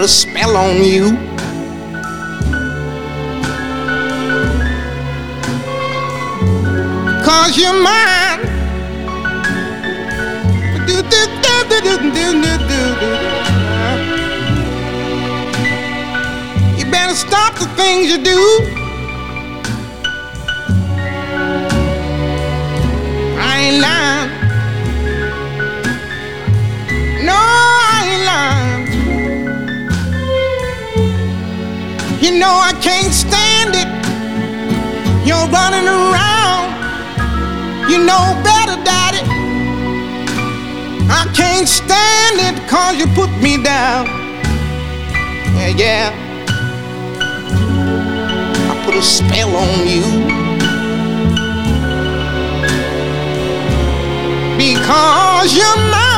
put a spell on you. Cause you're mine. You better stop the things you do. Know I can't stand it. You're running around. You know better, Daddy. I can't stand it cause you put me down. Yeah, yeah. I put a spell on you. Because you're mine.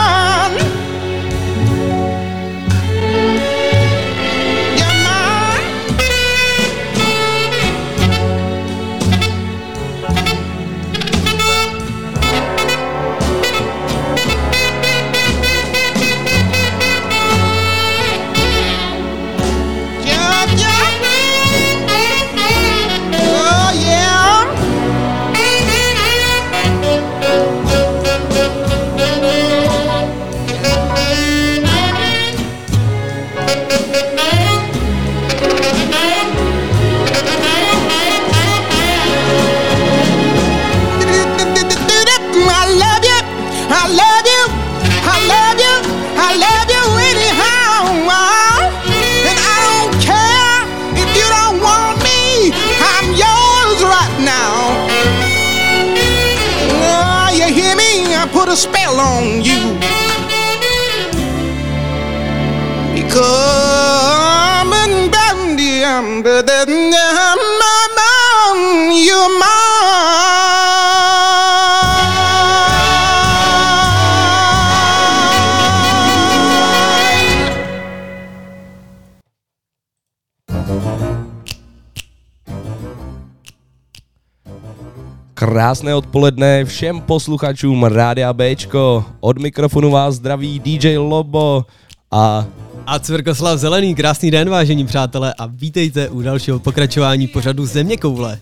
Krásné odpoledne všem posluchačům Rádia Bčko. Od mikrofonu vás zdraví DJ Lobo a A Cvrkoslav Zelený, krásný den vážení přátelé a vítejte u dalšího pokračování pořadu Země koule.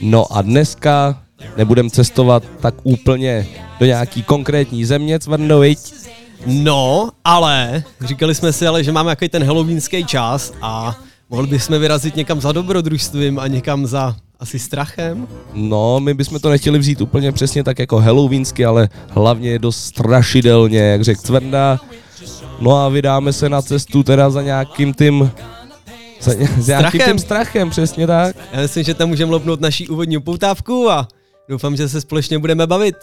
no a dneska nebudem cestovat tak úplně do nějaký konkrétní země, Cvrno, viď? No, ale říkali jsme si ale, že máme jaký ten halloweenský čas a mohli bychom vyrazit někam za dobrodružstvím a někam za asi strachem. No, my bychom to nechtěli vzít úplně přesně tak jako halloweensky, ale hlavně dost strašidelně, jak řekl Cvrna. No a vydáme se na cestu teda za nějakým tím... Za, ně- za nějakým Strachem. tím strachem, přesně tak. Já myslím, že tam můžeme lopnout naší úvodní poutávku a doufám, že se společně budeme bavit.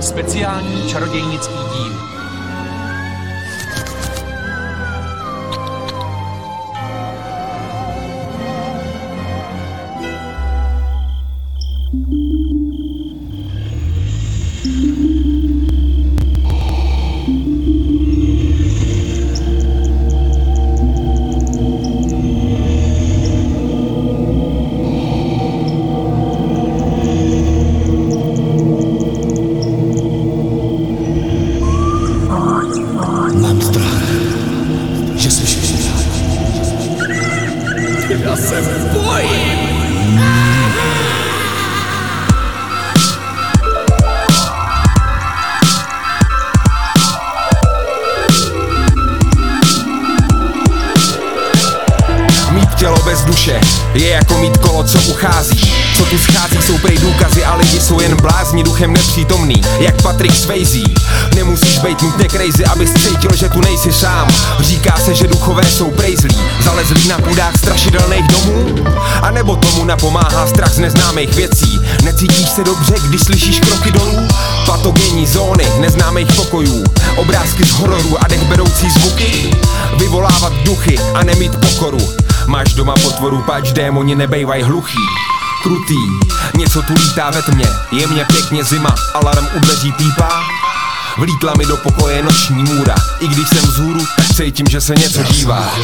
Speciální čarodějnický díl. Neznámých věcí. Necítíš se dobře, když slyšíš kroky dolů? Patogenní zóny neznámých pokojů, obrázky z hororu a dechberoucí zvuky. Vyvolávat duchy a nemít pokoru. Máš doma potvoru, pač démoni nebejvaj hluchý Krutý, něco tu lítá ve tmě Je mě pěkně zima, alarm u dveří pípá Vlítla mi do pokoje noční můra. I když jsem vzhůru, tak cítím, že se něco dívá.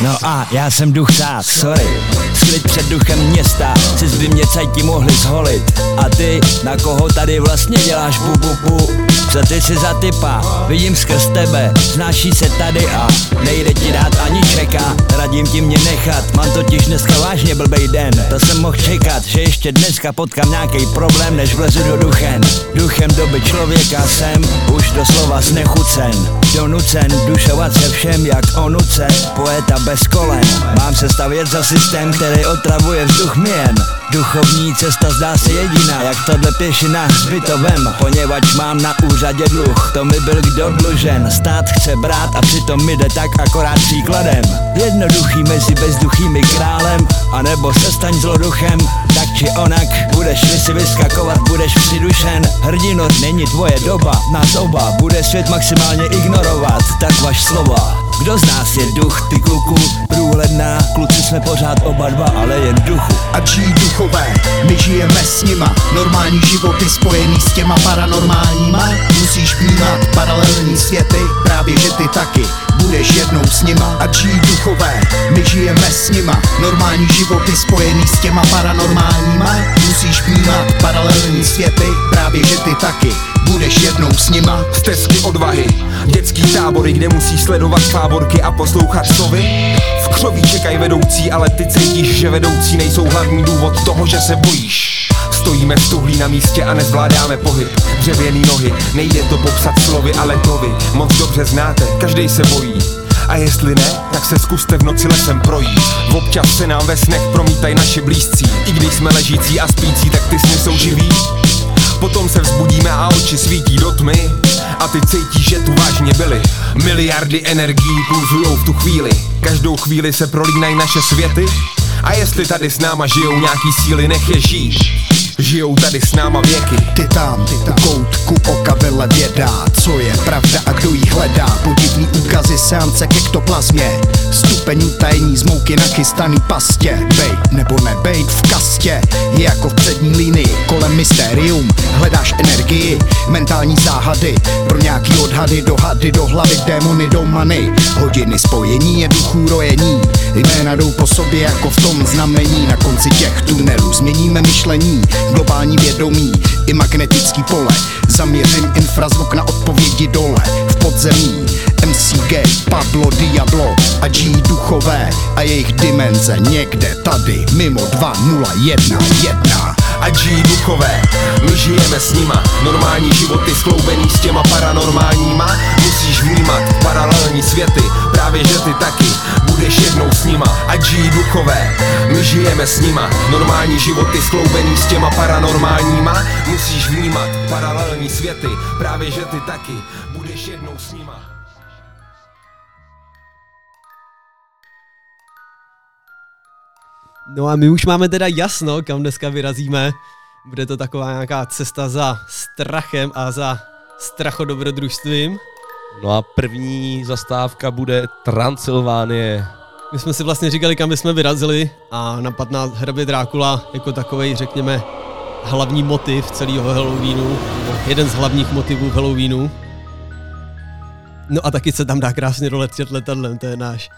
No a já jsem duch sát, sorry. Sklid před duchem města, si by mě cajti mohli zholit. A ty, na koho tady vlastně děláš bu bu? Bu Co ty si za typa, vidím skrz tebe Znáší se tady a nejde ti dát ani čeká Radím ti mě nechat, mám totiž dneska vážně blbej den. To jsem mohl čekat, že ještě dneska potkám nějaký problém Než vlezu do duchen. Duchem doby člověka jsem už doslova znechucen Donucen dušovat se všem jak onuce Poeta bez kolen Mám se stavět za systém, který otravuje vzduch mien Duchovní cesta zdá se jediná, jak tohle pěšina s bytovem. Poněvadž mám na úřadě dluh, to mi byl kdo dlužen. Stát chce brát a přitom mi jde tak akorát příkladem. Jednoduchý mezi bezduchými králem, anebo se staň zloduchem Tak či onak, budeš si vyskakovat, budeš přidušen. Hrdino, není tvoje doba, nás oba, bude svět maximálně ignorovat Tak vaš slova. Kdo z nás je duch, ty kluku, průhledná Kluci jsme pořád oba dva, ale jen duchu. A žijí duchové, my žijeme s nima. Normální životy spojený s těma paranormálníma. Musíš vnímat paralelní světy, právě že ty taky budeš jednou s nima a žijí duchové, my žijeme s nima. Normální životy spojený s těma paranormálníma. Musíš vnímat paralelní světy, právě že ty taky. Budeš jednou s nima. Stezky odvahy, dětský tábory, kde musí sledovat fáborky a poslouchat slovy. V křoví čekají vedoucí, ale ty cítíš, že vedoucí nejsou hlavní důvod toho, že se bojíš Stojíme stuhlí na místě a nezvládáme pohyb. Dřevěný nohy, nejde to popsat slovy, ale to vy moc dobře znáte, každý se bojí. A jestli ne, tak se zkuste v noci lesem projít. Občas se nám ve snech promítají naše blízcí. I když jsme ležící a spící, tak ty sny jsou živý. Potom se vzbudíme a oči svítí do tmy. A ty cítíš, že tu vážně byly Miliardy energií pulzujou v tu chvíli. Každou chvíli se prolínají naše světy. A jestli tady s náma žijou nějaký síly, nech je žít Žijou tady s náma věky. Ty tam, ty tam. koutku oka vele vědá Co je pravda a kdo jí hledá. Podivný úkazy seance k ektoplazmě Stupeň utajení mouky nachystaný pastě. Bejt nebo nebejt v kastě. Je jako v přední línii kolem mystérium. Hledáš energii, mentální záhady. Pro nějaký odhady, dohady do hlavy Démony do many. Hodiny spojení je duchů rojení. Jména jdou po sobě jako v tom znamení. Na konci těch tunelů změníme myšlení globální vědomí i magnetický pole. Zaměřím infrazvuk na odpovědi dole. V podzemí MCG, Pablo Diablo a G duchové a jejich dimenze někde tady mimo 2011 a G duchové. My žijeme s nima, normální životy skloubený s těma paranormálníma. Musíš vnímat paralelní světy, právě že ty taky budeš jednou s nima A G duchové. My žijeme s nima, normální životy skloubený s těma paranormálníma. Musíš vnímat paralelní světy, právě že ty taky budeš jednou No a my už máme teda jasno, kam dneska vyrazíme. Bude to taková nějaká cesta za strachem a za strachodobrodružstvím. No a první zastávka bude Transylvánie. My jsme si vlastně říkali, kam jsme vyrazili a napad nás hrabě Drákula jako takový, řekněme, hlavní motiv celého Halloweenu, jeden z hlavních motivů Halloweenu. No a taky se tam dá krásně doletět letadlem, to je náš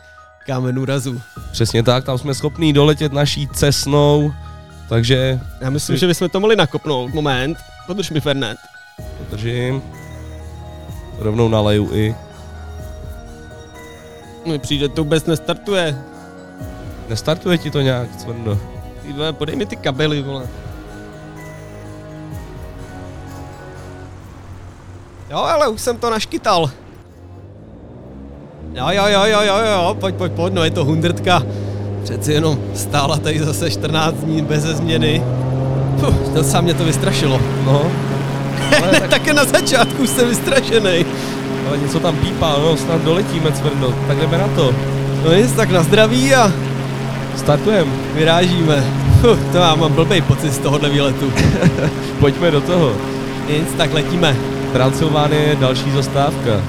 kámen úrazu. Přesně tak, tam jsme schopní doletět naší cesnou, takže Já myslím, že bychom to mohli nakopnout. Moment, podrž mi Fernet. držím. Rovnou naleju i. Mi přijde, to vůbec nestartuje. Nestartuje ti to nějak, Cvrndo? Ty vole, podej mi ty kabely, vole. Jo, ale už jsem to naškytal. Jo, jo, jo, jo, jo, jo, pojď, pojď, pojď, no je to hundrtka. Přeci jenom stála tady zase 14 dní bez změny. Puh, to sám mě to vystrašilo. No, Ale Také na začátku jsem vystrašený. ale něco tam pípá, no, snad doletíme, Cvrndo, tak jdeme na to. No nic, tak na zdraví a Startujem, vyrážíme. Puh, to já mám blbej pocit z tohohle výletu. pojďme do toho. Nic, tak letíme. Transylvánie je další zastávka.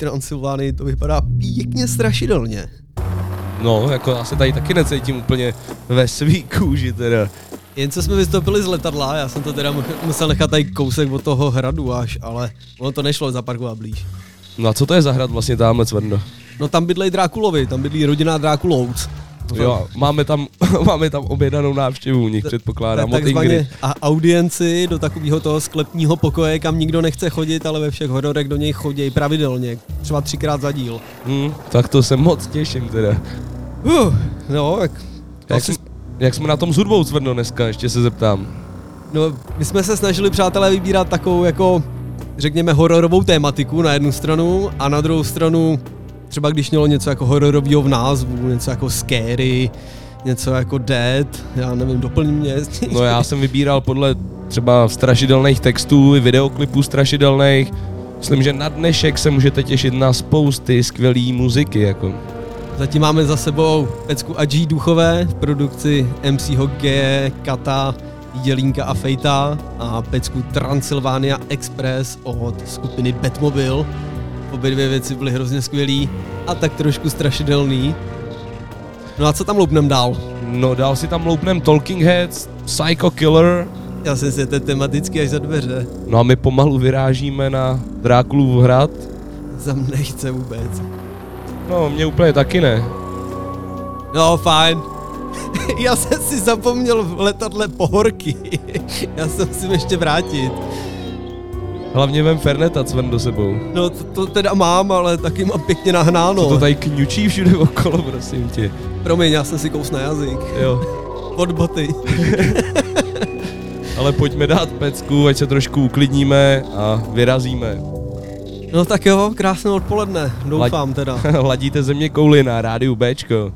Transylvánii to vypadá pěkně strašidelně. No, jako já se tady taky necítím úplně ve svý kůži teda. Jen co jsme vystoupili z letadla, já jsem to teda mu- musel nechat tady kousek od toho hradu až, ale ono to nešlo zaparkovat blíž. No a co to je za hrad vlastně tamhle Cvrno? No tam bydlej Drákulovi, tam bydlí rodina Drákulouc. Jo, máme tam, máme tam objednanou návštěvu u nich, předpokládám, od takzvaně Ingrid. a audienci do takového toho sklepního pokoje, kam nikdo nechce chodit, ale ve všech hororech do něj chodí pravidelně, třeba třikrát za díl. Hm, tak to se moc těším teda. Uh, no, jak, Jak, jsme, jak jsme na tom s hudbou Cvrno dneska, ještě se zeptám. no, my jsme se snažili, přátelé, vybírat takovou jako, řekněme, hororovou tématiku na jednu stranu a na druhou stranu třeba když mělo něco jako hororového v názvu, něco jako scary, něco jako dead, já nevím, doplň mě. No já jsem vybíral podle třeba strašidelných textů i videoklipů strašidelných. Myslím, že na dnešek se můžete těšit na spousty skvělý muziky, jako. Zatím máme za sebou pecku a G Duchové v produkci MCho G, Kata, Jelínka a Fejta a pecku Transylvania Express od skupiny Batmobile. Obě dvě věci byly hrozně skvělý a tak trošku strašidelný. No a co tam loupnem dál? No dál si tam loupnem Talking Heads, Psycho Killer, Já jsem si to tematicky až za dveře. no a my pomalu vyrážíme na Drákulův hrad. Za mne nechce vůbec. No, mě úplně taky ne. No, fajn. Já jsem si zapomněl v letadle pohorky. Já se musím ještě vrátit. Hlavně vem Ferneta Cven do sebou. No to, to teda mám, ale taky mám pěkně nahnáno. Co to tady kňučí všude okolo, prosím tě. Promiň, já jsem si kous na jazyk. Jo. Pod boty. Ale pojďme dát pecku, ať se trošku uklidníme a vyrazíme. No tak jo, krásné odpoledne. Doufám teda. Ladíte země kouli na rádiu Bčko.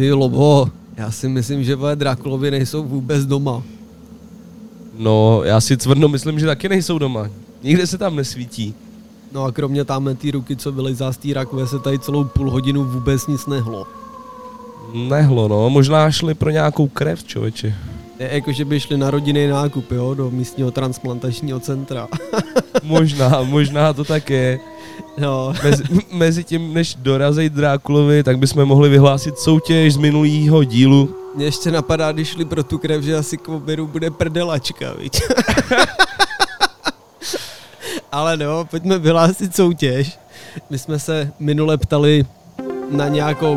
Ty lobo, já si myslím, že vole Drakulovi nejsou vůbec doma. No, já si tvrdno myslím, že taky nejsou doma. Nikde se tam nesvítí. No a kromě tamhle té ruky, co byly z té rakve, se tady celou půl hodinu vůbec nic nehlo. Nehlo, no, možná šli pro nějakou krev, člověče. Je jako, že by šli na rodinný nákup, jo, do místního transplantačního centra. Možná, možná to tak je. Jo. Mezi, mezi tím, než dorazej Drákulovi, tak bychom mohli vyhlásit soutěž z minulého dílu. Mě ještě napadá, když šli pro tu krev, že asi k obědu bude prdelačka, viď? Ale no, pojďme vyhlásit soutěž. My jsme se minule ptali na nějakou,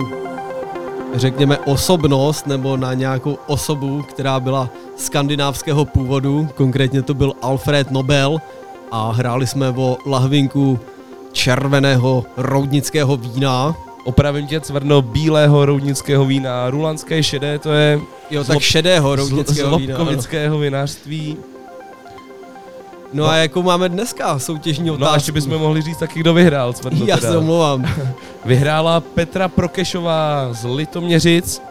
řekněme, osobnost nebo na nějakou osobu, která byla skandinávského původu. Konkrétně to byl Alfred Nobel a hráli jsme o lahvinku červeného roudnického vína. Opravím tě, cvrno bílého roudnického vína, rulanské šedé, to je Jo, tak šedého roudnického vína. ano. Lobkovického vinářství. No a jakou máme dneska soutěžní otázku? No a ještě bychom mohli říct taky, kdo vyhrál, cvrno Já teda. se omlouvám. Vyhrála Petra Prokešová z Litoměřic.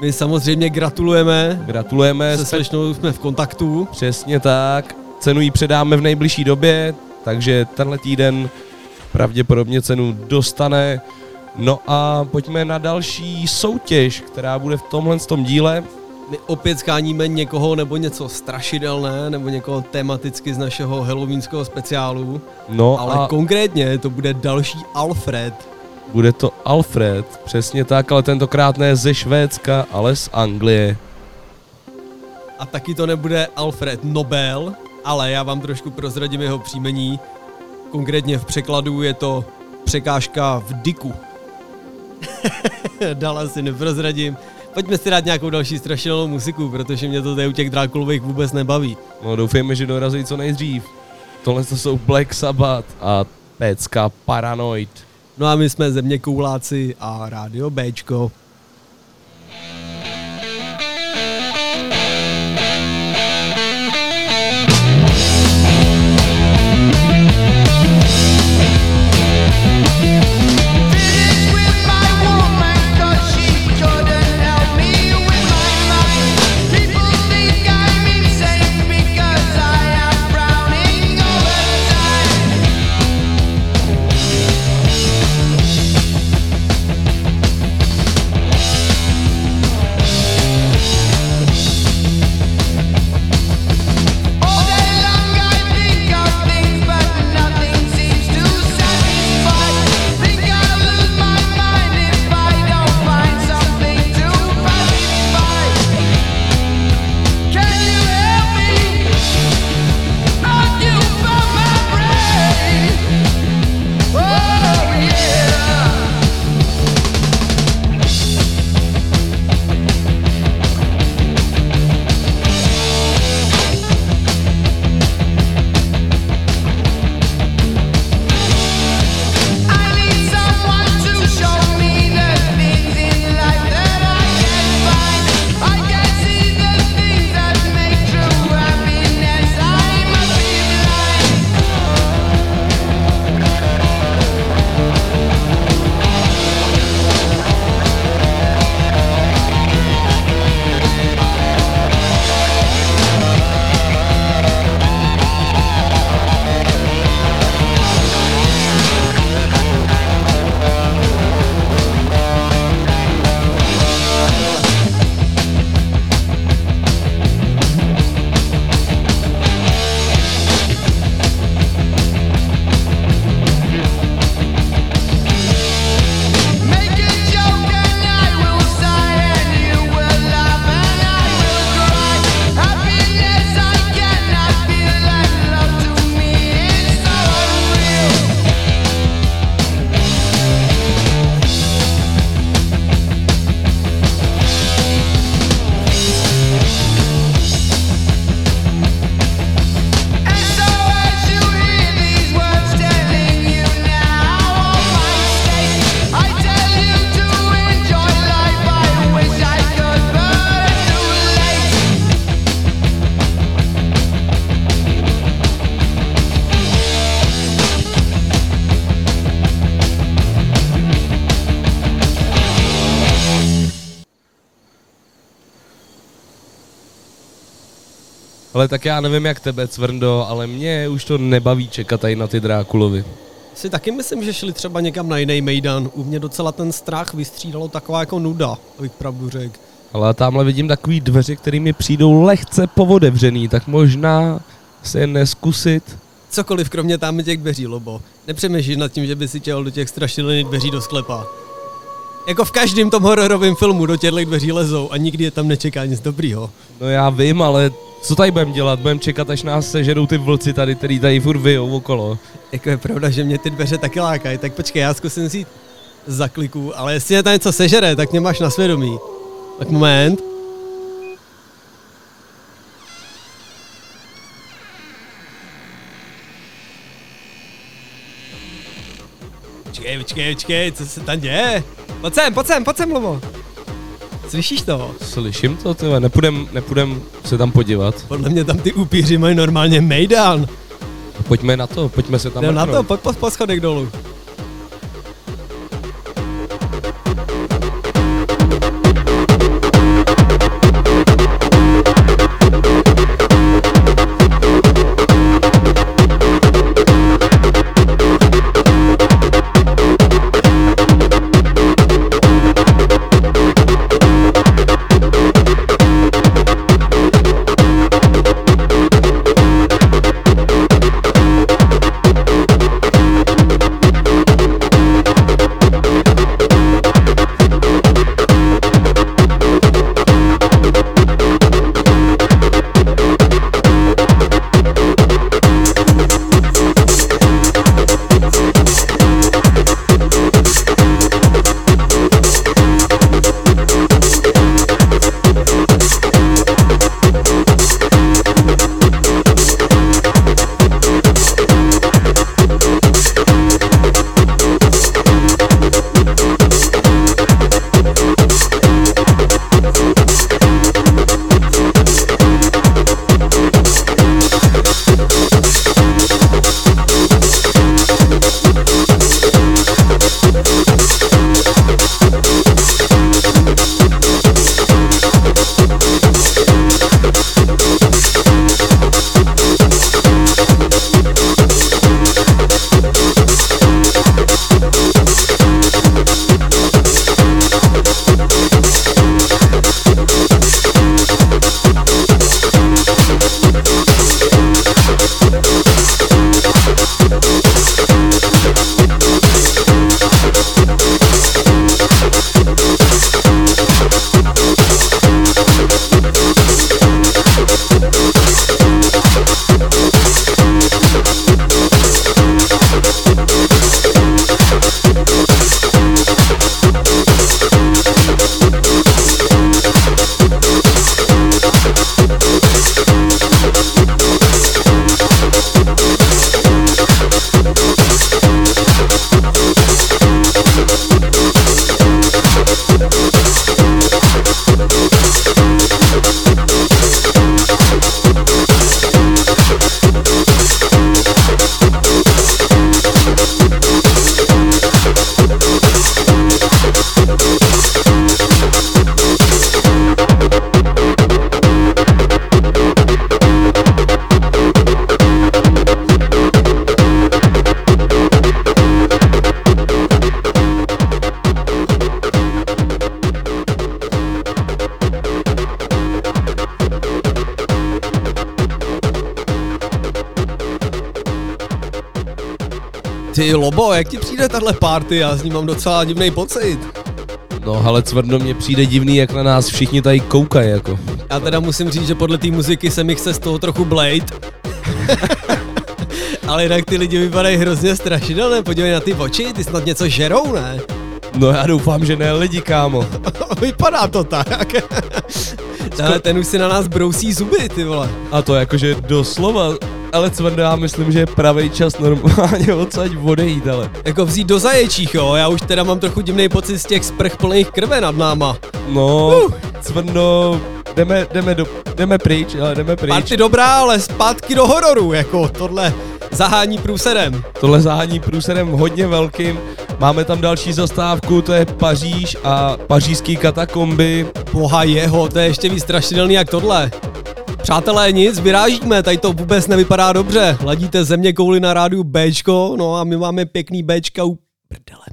My samozřejmě gratulujeme. Gratulujeme. Se slečnou jsme v kontaktu. Přesně tak. Cenu jí předáme v nejbližší době, takže tenhle týden pravděpodobně cenu dostane. No a pojďme na další soutěž, která bude v tomhle tom díle. My opět skáníme někoho nebo něco strašidelné, nebo někoho tematicky z našeho halloweenského speciálu. No Ale a konkrétně to bude další Alfred. bude to Alfred, přesně tak, ale tentokrát ne ze Švédska, ale z Anglie. A taky to nebude Alfred Nobel, ale já vám trošku prozradím jeho příjmení. Konkrétně v překladu je to překážka v diku. Dál asi neprozradím. Pojďme si dát nějakou další strašidelnou muziku, protože mě to tady u těch Drákulových vůbec nebaví. No doufejme, že dorazí co nejdřív. Tohle to jsou Black Sabbath a pecka Paranoid. No a my jsme Země Kouláci a Rádio Bčko. Ale tak já nevím jak tebe, Cvrndo, ale mě už to nebaví čekat tady na ty Drákulovi. Si taky myslím, že šli třeba někam na jiný mejdan. U mě docela ten strach vystřídalo taková jako nuda, abych pravdu řekl. Ale tamhle vidím takový dveře, kterými přijdou lehce povodevřený, tak možná se je neskusit. Cokoliv kromě tam těch dveří, Lobo. Nepřemýšlíš nad tím, že by si chtěl do těch strašidelných dveří do sklepa. Jako v každém tom hororovém filmu do těchto dveří lezou a nikdy je tam nečeká nic dobrýho. No já vím, ale co tady budeme dělat? Budeme čekat, až nás sežerou ty vlci tady, který tady furt vyjou okolo. Jako je pravda, že mě ty dveře taky lákají, tak počkej, já zkusím si za kliku, ale jestli je tam něco sežere, tak mě máš na svědomí. Tak moment. Počkej, počkej, počkej, co se tam děje? Pojď sem, pojď sem, pojď sem, Lobo. Slyšíš to? Slyším to, tyhle, nepůjdem, nepůjdem se tam podívat. Podle mě tam ty upíři mají normálně mejdan. Pojďme na to, pojďme se tam Jdem na to, pojď po, po schodech dolů. Party? Já z ní mám docela divný pocit. No ale Cvrndo mě přijde divný, jak na nás všichni tady koukají jako. Já teda musím říct, že podle té muziky se mi chce z toho trochu Blade. Ale jinak ty lidi vypadají hrozně strašidelné, podívej na ty oči, ty snad něco žerou, ne? No já doufám, že ne lidi, kámo. Vypadá to tak. Ale ten už si na nás brousí zuby, ty vole. A to jakože doslova, ale Cvrndo, já myslím, že je pravý čas normálně odsaď odejít, ale. Jako vzít do zaječích, jo, já už teda mám trochu divný pocit z těch sprch plných krve nad náma. No, Cvrndo, jdeme, jdeme, do, jdeme pryč, ale jdeme pryč. Party dobrá, ale zpátky do hororu, jako tohle zahání průserem. Tohle zahání průserem hodně velkým. Máme tam další zastávku, to je Paříž a pařížský katakomby. Boha jeho, to je ještě víc strašidelný jak tohle. Přátelé, nic, vyrážíme, tady to vůbec nevypadá dobře. Ladíte země kouli na rádiu Bčko, no a my máme pěkný Bčka u prdele.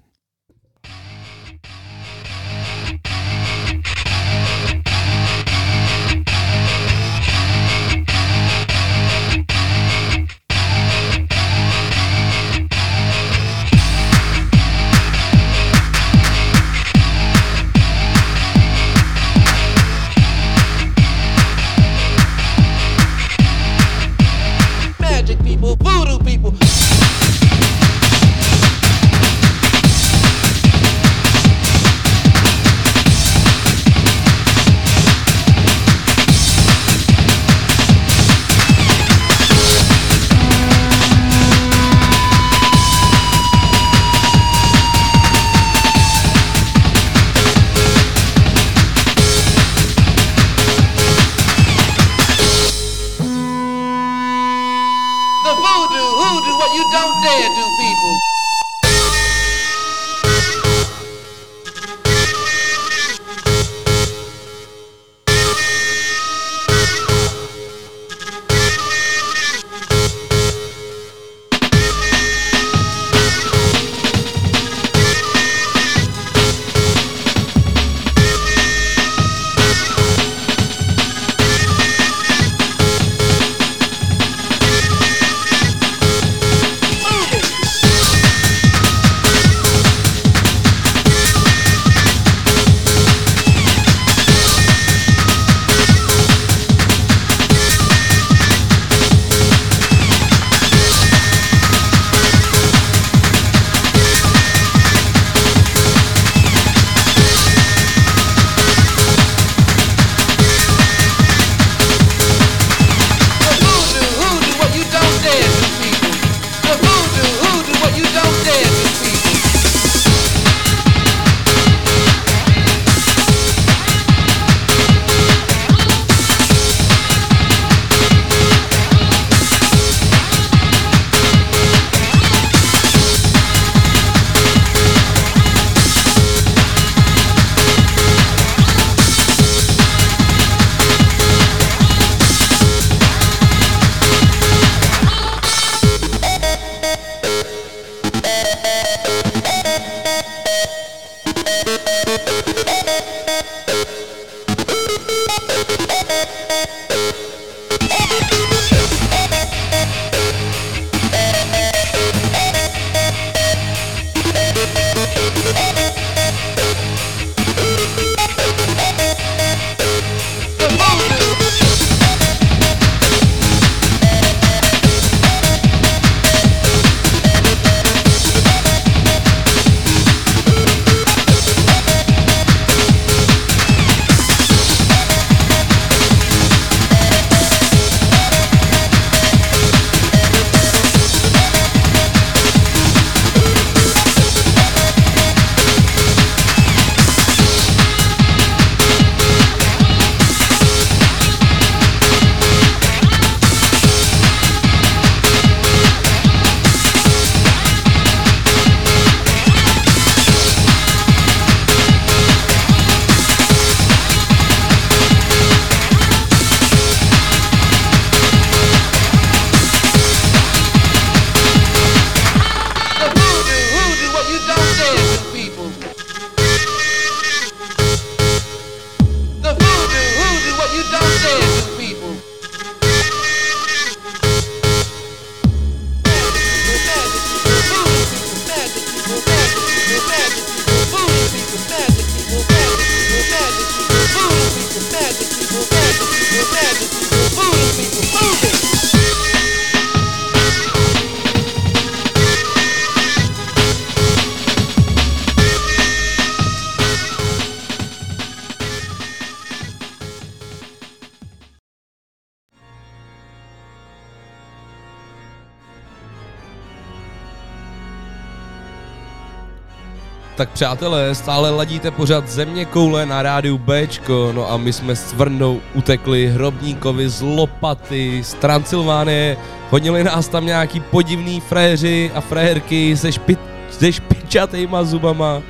Přátelé, stále ladíte pořád země koule na rádiu Bčko, no a my jsme s Cvrnou utekli Hrobníkovi z Lopaty, z Transylvánie, honili nás tam nějaký podivný fréři a frérky se, špi, se špičatýma zubama,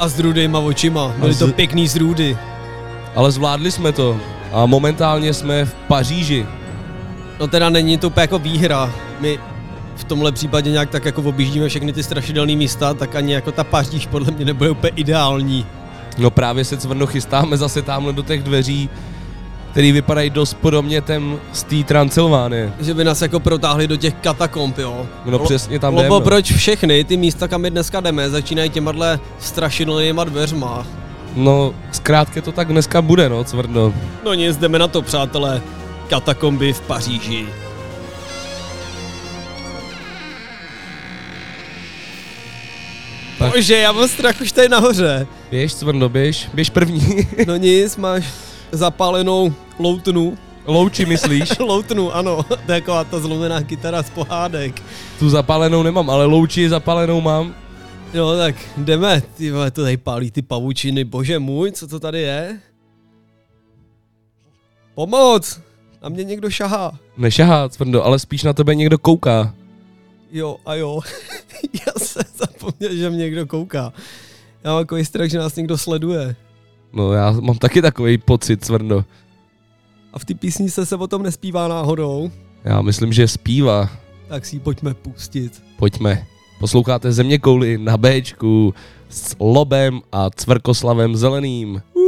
A s rudejma očima, byly to z- pěkný zrůdy. ale zvládli jsme to. A momentálně jsme v Paříži. No teda není to úplně jako výhra. My v tomhle případě nějak tak jako objíždíme všechny ty strašidelné místa, tak ani jako ta Paříž podle mě nebude úplně ideální. No právě se cvrno chystáme zase tamhle do těch dveří, který vypadají dost podobně tem z té Transylvánie. Že by nás jako protáhli do těch katakomb, jo. No přesně tam Lobo, jdeme. proč všechny ty místa, kam my dneska jdeme, začínají těma strašidelnýma dveřma. No, zkrátka to tak dneska bude, no, cvrno. No nic, jdeme na to, přátelé. Katakomby v Paříži. Tak. Bože, já mám strach už tady nahoře. Běž, cvrno, běž, běž první. No nic, máš zapálenou loutnu. Louči, myslíš? loutnu, ano. To je taková ta zlomená kytara z pohádek. Tu zapálenou nemám, ale louči zapálenou mám. Jo, tak jdeme. Ty vole, to tady pálí ty pavučiny. Bože můj, co to tady je? Pomoc! Na mě někdo šahá. Nešahá, cvrno, ale spíš na tebe někdo kouká. Jo a jo. Já jsem zapomněl, že mě někdo kouká. Já mám takový strach, že nás někdo sleduje. No já mám taky takový pocit, cvrno. A v té písničce se o tom nespívá náhodou. Já myslím, že zpívá. Tak si ji pojďme pustit. Pojďme. Posloucháte Země kouly na Bčku s Lobem a Cvrkoslavem Zeleným. I'm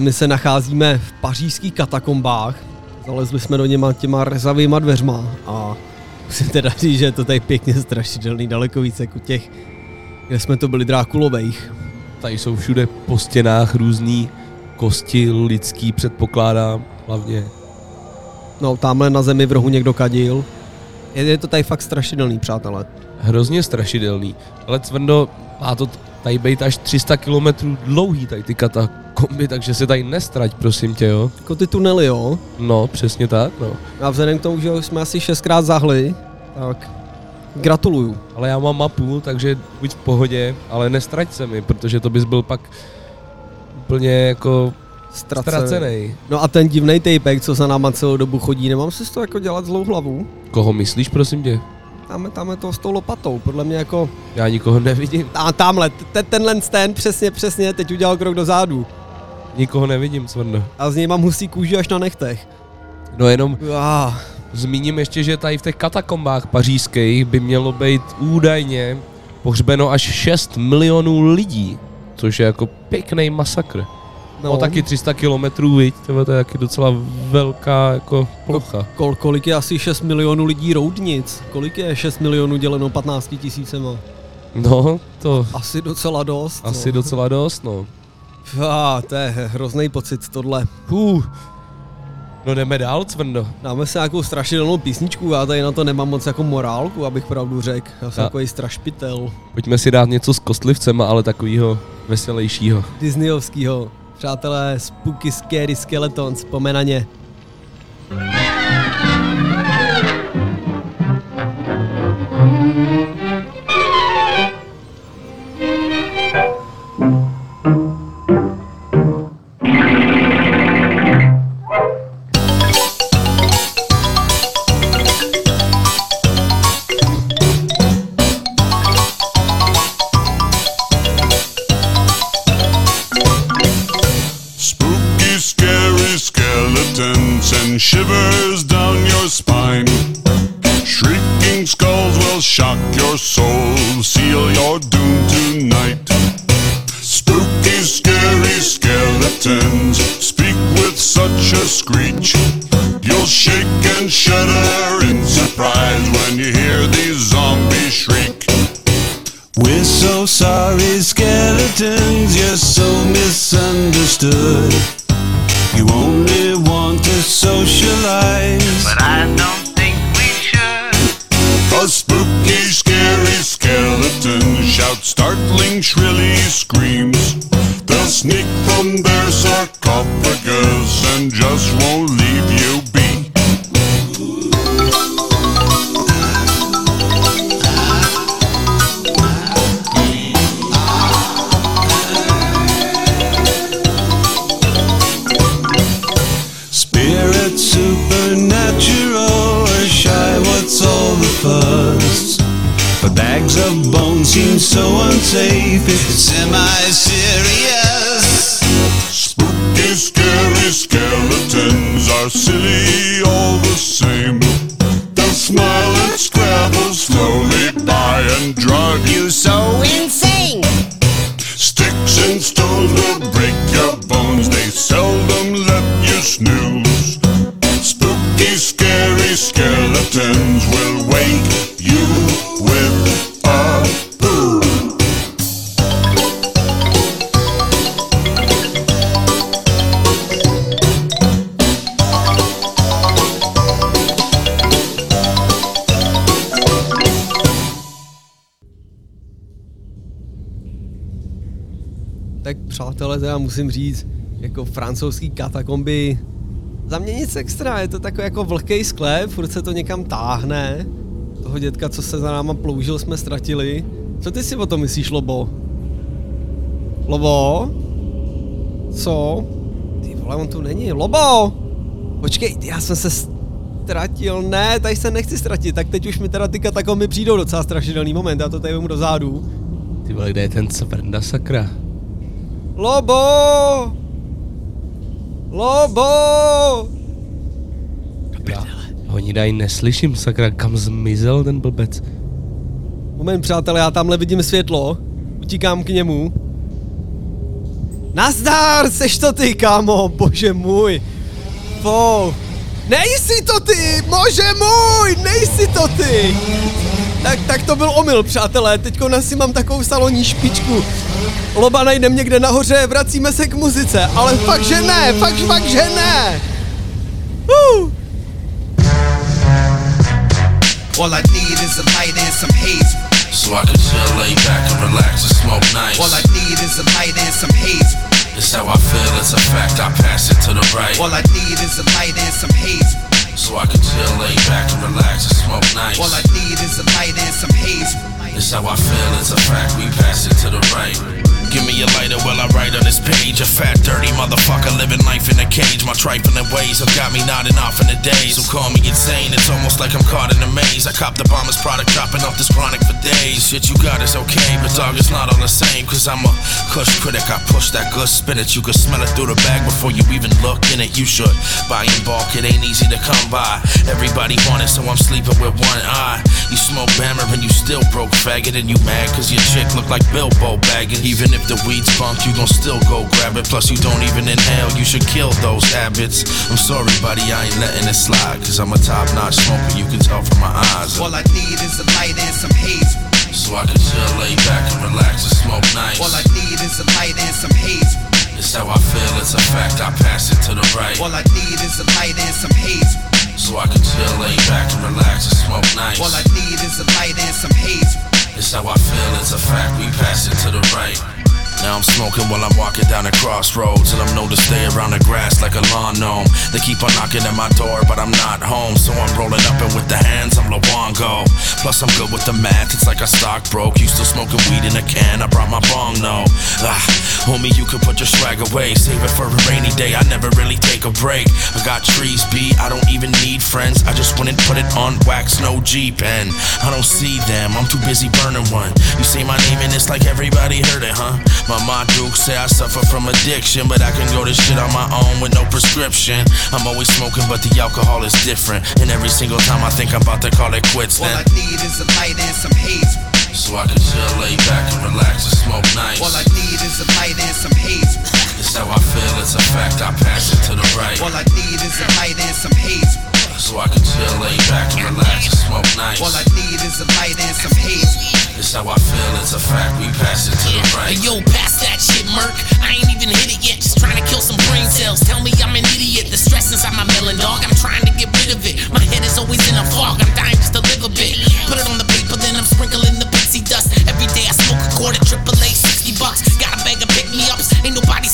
Přátelé, my se nacházíme v pařížských katakombách. Zalezli jsme do něma těma rezavýma dveřma a musím teda říct, že je to tady pěkně strašidelný, daleko více jako těch, kde jsme to byli Drákulovejch. Tady jsou všude po stěnách různý kosti lidský, předpokládám, hlavně. No, tamhle na zemi v rohu někdo kadil. Je, je to tady fakt strašidelný, přátelé. Hrozně strašidelný. Ale Cvrndo, má to tady být až 300 km dlouhý, tady ty katakomby, takže se tady nestrať, prosím tě, jo. Jako ty tunely, jo. No, přesně tak, no. A vzhledem k tomu, že už jsme asi šestkrát zahli, tak gratuluju. Ale já mám mapu, takže buď v pohodě, ale nestrať se mi, protože to bys byl pak úplně jako Ztracený. ztracený. No a ten divný tapek, co za náma celou dobu chodí, nemám si toho jako dělat zlou hlavu? Koho myslíš, prosím tě? Tam, tam je to s tou lopatou, podle mě jako... Já nikoho nevidím. A tamhle, te, tenhle ten, přesně, přesně, teď udělal krok dozadu. Nikoho nevidím, Cvrndo. A z něj mám husí kůži až na nechtech. No jenom Ah, zmíním ještě, že tady v těch katakombách pařížských by mělo být údajně pohřbeno až 6 milionů lidí, což je jako pěkný masakr. No, no taky 300 kilometrů, viď, to je taky docela velká jako plocha. Kol, kolik je asi 6 milionů lidí roudnic? Kolik je 6 milionů děleno 15 tisícema? No, to Asi docela dost. asi no. docela dost, no. Ah, to je hrozný pocit tohle. Puh. No jdeme dál, Cvrndo. Dáme se nějakou strašidelnou písničku, já tady na to nemám moc jako morálku, abych pravdu řekl. Já jsem A- takový strašpitel. Pojďme si dát něco s kostlivcema, ale takovýho veselějšího. Disneyovskýho. Přátelé, Spooky Scary Skeletons, vzpomeň na ně. Musím říct, jako francouzský katakomby, za mě nic extra, je to takový jako vlhký sklep, furt se to někam táhne. Toho dětka, co se za náma ploužil, jsme ztratili. Co ty si o tom myslíš, Lobo? Lobo? Co? Ty vole, on tu není. Lobo! Počkej, já jsem se ztratil. Ne, tady se nechci ztratit. Tak teď už mi teda ty katakomby přijdou docela strašidelný moment. Já to tady vemu do zádu. Ty vole, kde je ten cvrnda sakra? Lobo! Lobo! Já Oni dají neslyším, sakra, kam zmizel ten blbec. Moment, přátelé, já tamhle vidím světlo. Utíkám k němu. Nazdar, seš to ty, kámo, bože můj. Fou. Nejsi to ty, bože můj, nejsi to ty. Tak, tak to byl omyl, přátelé, teďko na si mám takovou salonní špičku. Loba najdem někde nahoře, vracíme se k muzice, ale fakt, že ne, fakt, fakt, že ne. Uh. All I need is a light and some haze. So I can chill, lay back and relax and smoke nice. All I need is a light and some haze. It's how I feel, it's a fact, I pass it to the right. All I need is a light and some haze. So I can chill, lay back and relax and smoke nice. All I need is a light and some haze. It's how I feel, it's a fact, we pass it to the right. Give me a lighter while I write on this page. A fat, dirty motherfucker living life in a cage. My trifling ways have got me nodding off in the days. So call me insane, it's almost like I'm caught in a maze. I cop the bomber's product, chopping off this chronic for days. Shit you got is okay, but dog, it's not all the same. Cause I'm a cush critic, I push that good spinach. You can smell it through the bag before you even look in it. You should buy in bulk, it ain't easy to come by. Everybody want it, so I'm sleeping with one eye. You smoke bammer and you still broke faggot, and you mad cause your chick look like Bilbo bagging. Even if the weed's bunk, you gon' still go grab it. Plus, you don't even inhale, you should kill those habits. I'm sorry, buddy, I ain't letting it slide. Cause I'm a top notch smoker, you can tell from my eyes. All I need is a light and some haze. So I can chill, lay back and relax and smoke nice. All I need is a light and some haze. It's how I feel, it's a fact, I pass it to the right. All I need is a light and some haze. So I can chill, lay back and relax and smoke nice. All I need is a light and some haze. It's how I feel, it's a fact, we pass it to the right. Now I'm smoking while I'm walking down the crossroads. And I'm known to stay around the grass like a lawn gnome. They keep on knocking at my door but I'm not home. So I'm rolling up and with the hands I'm Luongo. Plus I'm good with the math, it's like I stock broke. You still smoking weed in a can, I brought my bong no Ah, homie you can put your swag away. Save it for a rainy day, I never really take a break. I got trees beat, I don't even need friends. I just and put it on wax, no G pen. I don't see them, I'm too busy burning one. You say my name and it's like everybody heard it, huh? My ma Duke say I suffer from addiction, but I can go to shit on my own with no prescription. I'm always smoking, but the alcohol is different. And every single time I think I'm about to call it quits, then. All I need is a light and some haze. so I can chill, lay back and relax and smoke nice. All I need is a light and some haze. It's how I feel, it's a fact. I pass it to the right. All I need is a light and some haze. So I can chill, lay back and relax and smoke nice. All I need is a light and some haze. It's how I feel, it's a fact. We pass it to the right. Hey, yo, pass that shit, Merc. I ain't even hit it yet. Just trying to kill some brain cells. Tell me I'm an idiot. The stress inside my melon, dog. I'm trying to get rid of it. My head is always in a fog. I'm dying just to live a bit. Put it on the paper, then I'm sprinkling the pixie dust. Every day I smoke a quarter, triple A, 60 bucks. Got a bag of pick me ups. Ain't nobody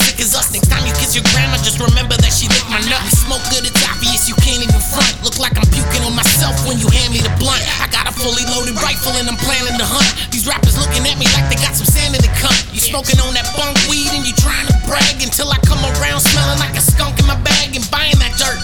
your grandma, just remember that she licked my nut. You smoke good, it's obvious. You can't even front. Look like I'm puking on myself when you hand me the blunt. I got a fully loaded rifle and I'm planning to hunt. These rappers looking at me like they got some sand in the cunt. You smoking on that bunk weed and you trying to brag until I come around smelling like a skunk in my bag and buying that dirt.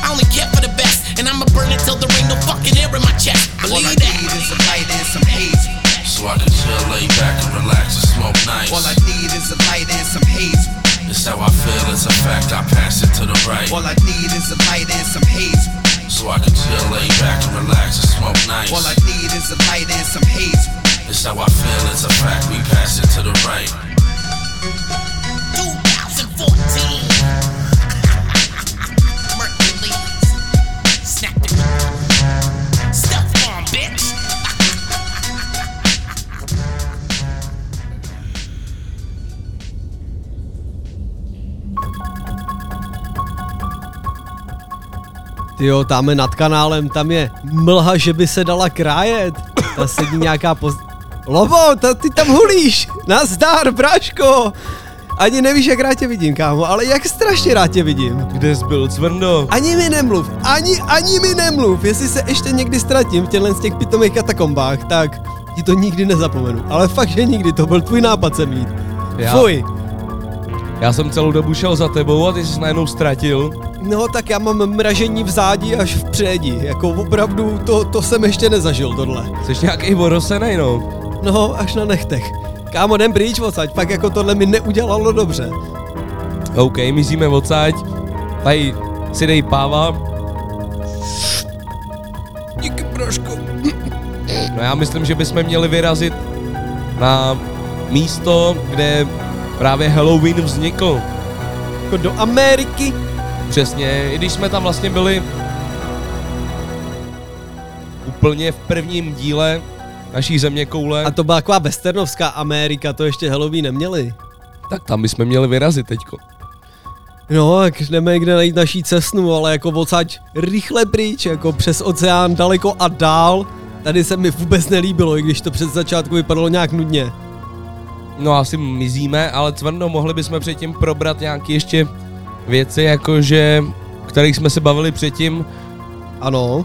I only care for the best, and I'ma burn it till there ain't no fucking air in my chest. All I that. need is a light and some haze. So I can chill, lay back and relax and smoke nice. All I need is a light and some haze. It's how I feel, it's a fact. I pass it to the right. All I need is a light and some haze. So I can chill, lay back and relax and smoke nice. All I need is a light and some haze. It's how I feel, it's a fact. We pass it to the right. 2014. Jo, tam nad kanálem, tam je mlha, že by se dala krájet. Ta sedí nějaká poz... Lobo, ta, ty tam hulíš! Nazdar, bráško! Ani nevíš, jak rád tě vidím, kámo, ale jak strašně rád tě vidím. Kde jsi byl, Cvrndo? Ani mi nemluv, ani, ani mi nemluv. Jestli se ještě někdy ztratím v těchto z těch pitomých katakombách, tak ti to nikdy nezapomenu. Ale fakt, že nikdy, to byl tvůj nápad sem jít. Já- Fuj. Já jsem celou dobu šel za tebou a ty jsi najednou ztratil. No tak já mám mražení v zádi až v předí. Jako opravdu, to, to jsem ještě nezažil tohle. Jsi nějaký orosenej, no. No, až na nechtech. Kámo, jdem pryč odsaď, pak jako tohle mi neudělalo dobře. OK, mizíme odsaď. Tady si dej páva. Díky, brožku. No já myslím, že bychom měli vyrazit na místo, kde právě Halloween vznikl. Jako do Ameriky. Přesně, i když jsme tam vlastně byli úplně v prvním díle naší země koule. A to byla taková westernovská Amerika, to ještě Halloween neměli. Tak tam bychom měli vyrazit teďko. No, tak jdeme kde najít naší cestnu, ale jako odsaď rychle pryč, jako přes oceán daleko a dál. Tady se mi vůbec nelíbilo, i když to před začátku vypadalo nějak nudně. No asi mizíme, ale Cvrno, mohli bychom předtím probrat nějaké ještě věci, jakože, kterých jsme se bavili předtím. Ano.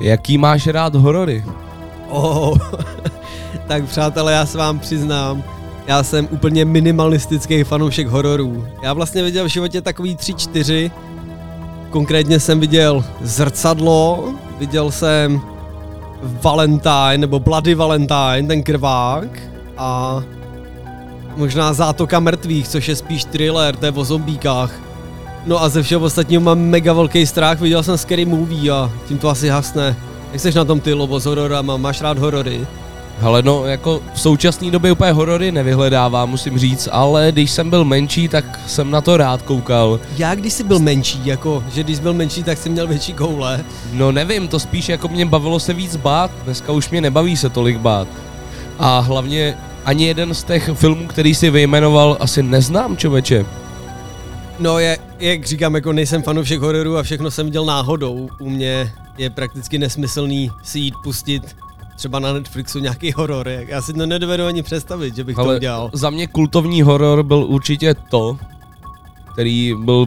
Jaký máš rád horory? Oh, tak přátelé, já se vám přiznám, já jsem úplně minimalistický fanoušek hororů. Já vlastně viděl v životě takový tři, čtyři. Konkrétně jsem viděl Zrcadlo, viděl jsem Valentine, nebo Bloody Valentine, ten krvák. A možná Zátoka mrtvých, což je spíš thriller, to je o zombíkách. No a ze všeho ostatního mám mega velký strach, viděl jsem Scary Movie a tím to asi hasne. Jak jsi na tom ty, Lobo, s hororama? Máš rád horory? Hele, no, jako v současné době úplně horory nevyhledávám, musím říct, ale když jsem byl menší, tak jsem na to rád koukal. Já když jsi byl menší, jako, že když byl menší, tak jsi měl větší koule. No nevím, to spíš jako mě bavilo se víc bát, dneska už mě nebaví se tolik bát. A hlavně ani jeden z těch filmů, který si vyjmenoval, asi neznám, čověče. No, je, jak říkám, jako nejsem fanoušek hororů a všechno jsem viděl náhodou. U mě je prakticky nesmyslný si jít pustit třeba na Netflixu nějaký horor. jak- Já si to nedovedu ani představit, že bych to Ale udělal. za mě kultovní horor byl určitě to, který byl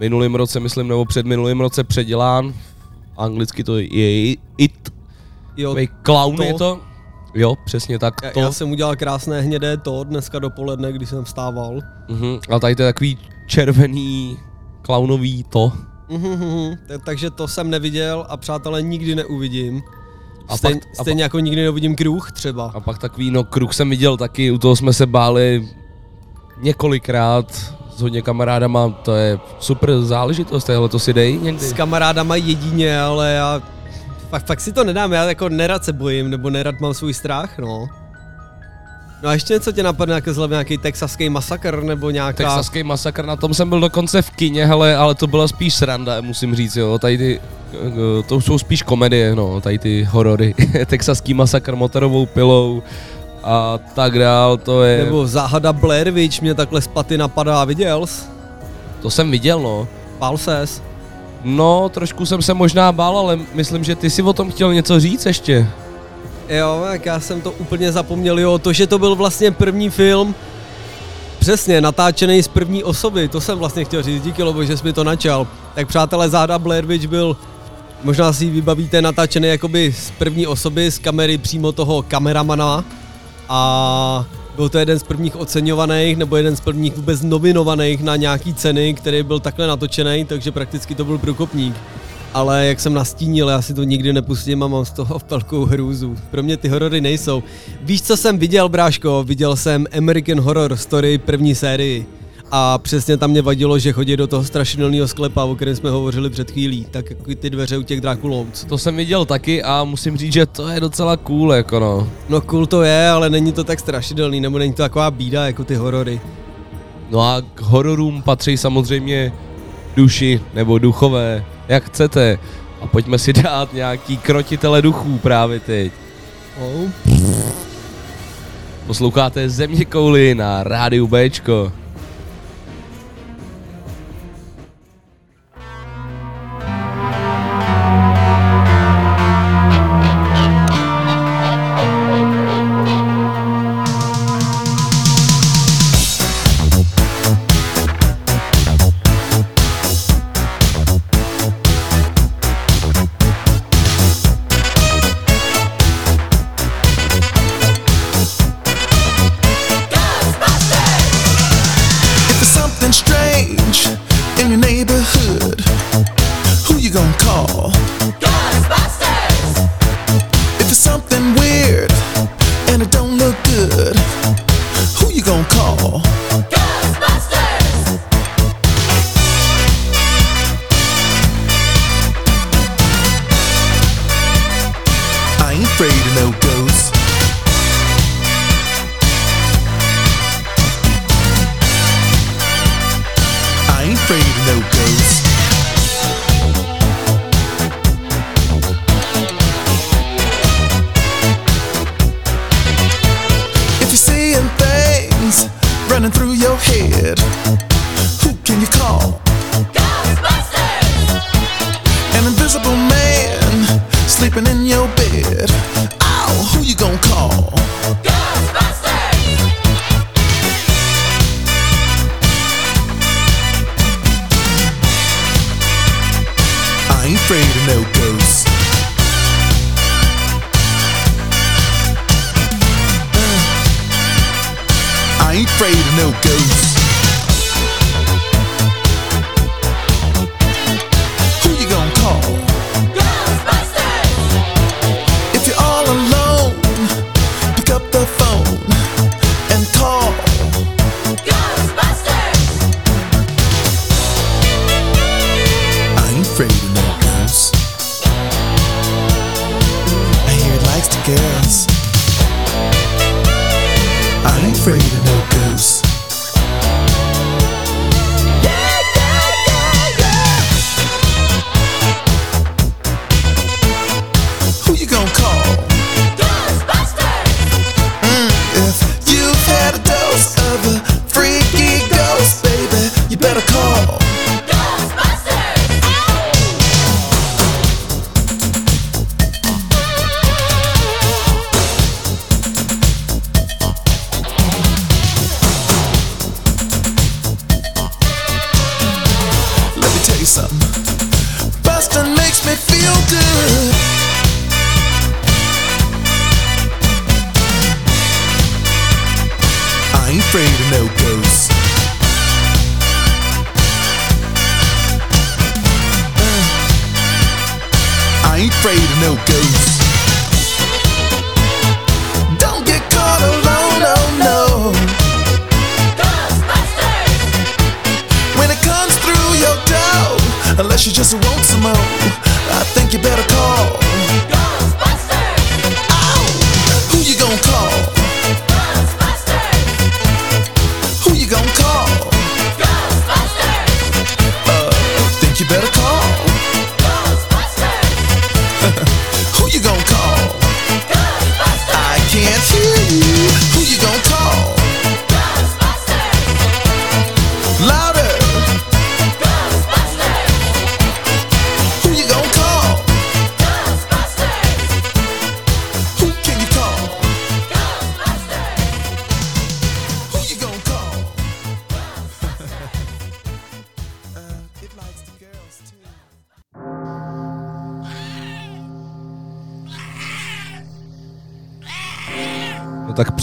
minulým roce, myslím, nebo před minulým roce předělán. Anglicky to je It. Jo, Clown to. je to. Jo, přesně tak Já, to. já jsem udělal krásné hnědé to dneska dopoledne, když jsem vstával. Mhm. A tady to je takový červený klaunový to. Mhm, ta- takže to jsem neviděl a přátelé nikdy neuvidím. A A Stejn, pak- a stejně jako nikdy neuvidím kruh třeba. A pak takový, no kruh jsem viděl taky, u toho jsme se báli několikrát s hodně kamarádama, to je super záležitost, tohle to si dej někdy. S kamarádama jedině, ale já fakt, fakt si to nedám, já jako nerad se bojím, nebo nerad mám svůj strach, no. No a ještě něco tě napadne, jako zlevně nějaký texaský masakr, nebo nějaká... Texaský masakr, na tom jsem byl dokonce v kině, hele, ale to byla spíš sranda, musím říct, jo, tady ty, eh, to jsou spíš komedie, no, tady ty horory, Texaský masakr motorovou pilou a tak dál, to je, Nebo záhada Blair Witch mě takhle z paty napadá, viděl jsi? to jsem viděl, no. Pál ses? No, trošku jsem se možná bál, ale myslím, že ty si o tom chtěl něco říct ještě. Jo, tak já jsem to úplně zapomněl, jo, to, že to byl vlastně první film, přesně, natáčený z první osoby, to jsem vlastně chtěl říct, díky Lobo, že jsi mi to načal. Tak přátelé, záda Blair Witch byl, možná si vybavíte, natáčený jakoby z první osoby, z kamery přímo toho kameramana a byl to jeden z prvních oceňovaných, nebo jeden z prvních vůbec nominovaných na nějaký ceny, který byl takhle natočený, takže prakticky to byl průkopník. Ale jak jsem nastínil, já si to nikdy nepustím a mám z toho velkou hrůzu. Pro mě ty horory nejsou. Víš, co jsem viděl, bráško? Viděl jsem American Horror Story první sérii. A přesně tam mě vadilo, že chodí do toho strašidelného sklepa, o kterém jsme hovořili před chvílí. Tak jako ty dveře u těch Drakulovc. To jsem viděl taky a musím říct, že to je docela cool, jako no. No cool to je, ale není to tak strašidelný, nebo není to taková bída jako ty horory. No a k hororům patří samozřejmě duši nebo duchové, jak chcete. A pojďme si dát nějaký krotitele duchů právě teď. Oh. Posloucháte Země kouli na rádiu Bčko.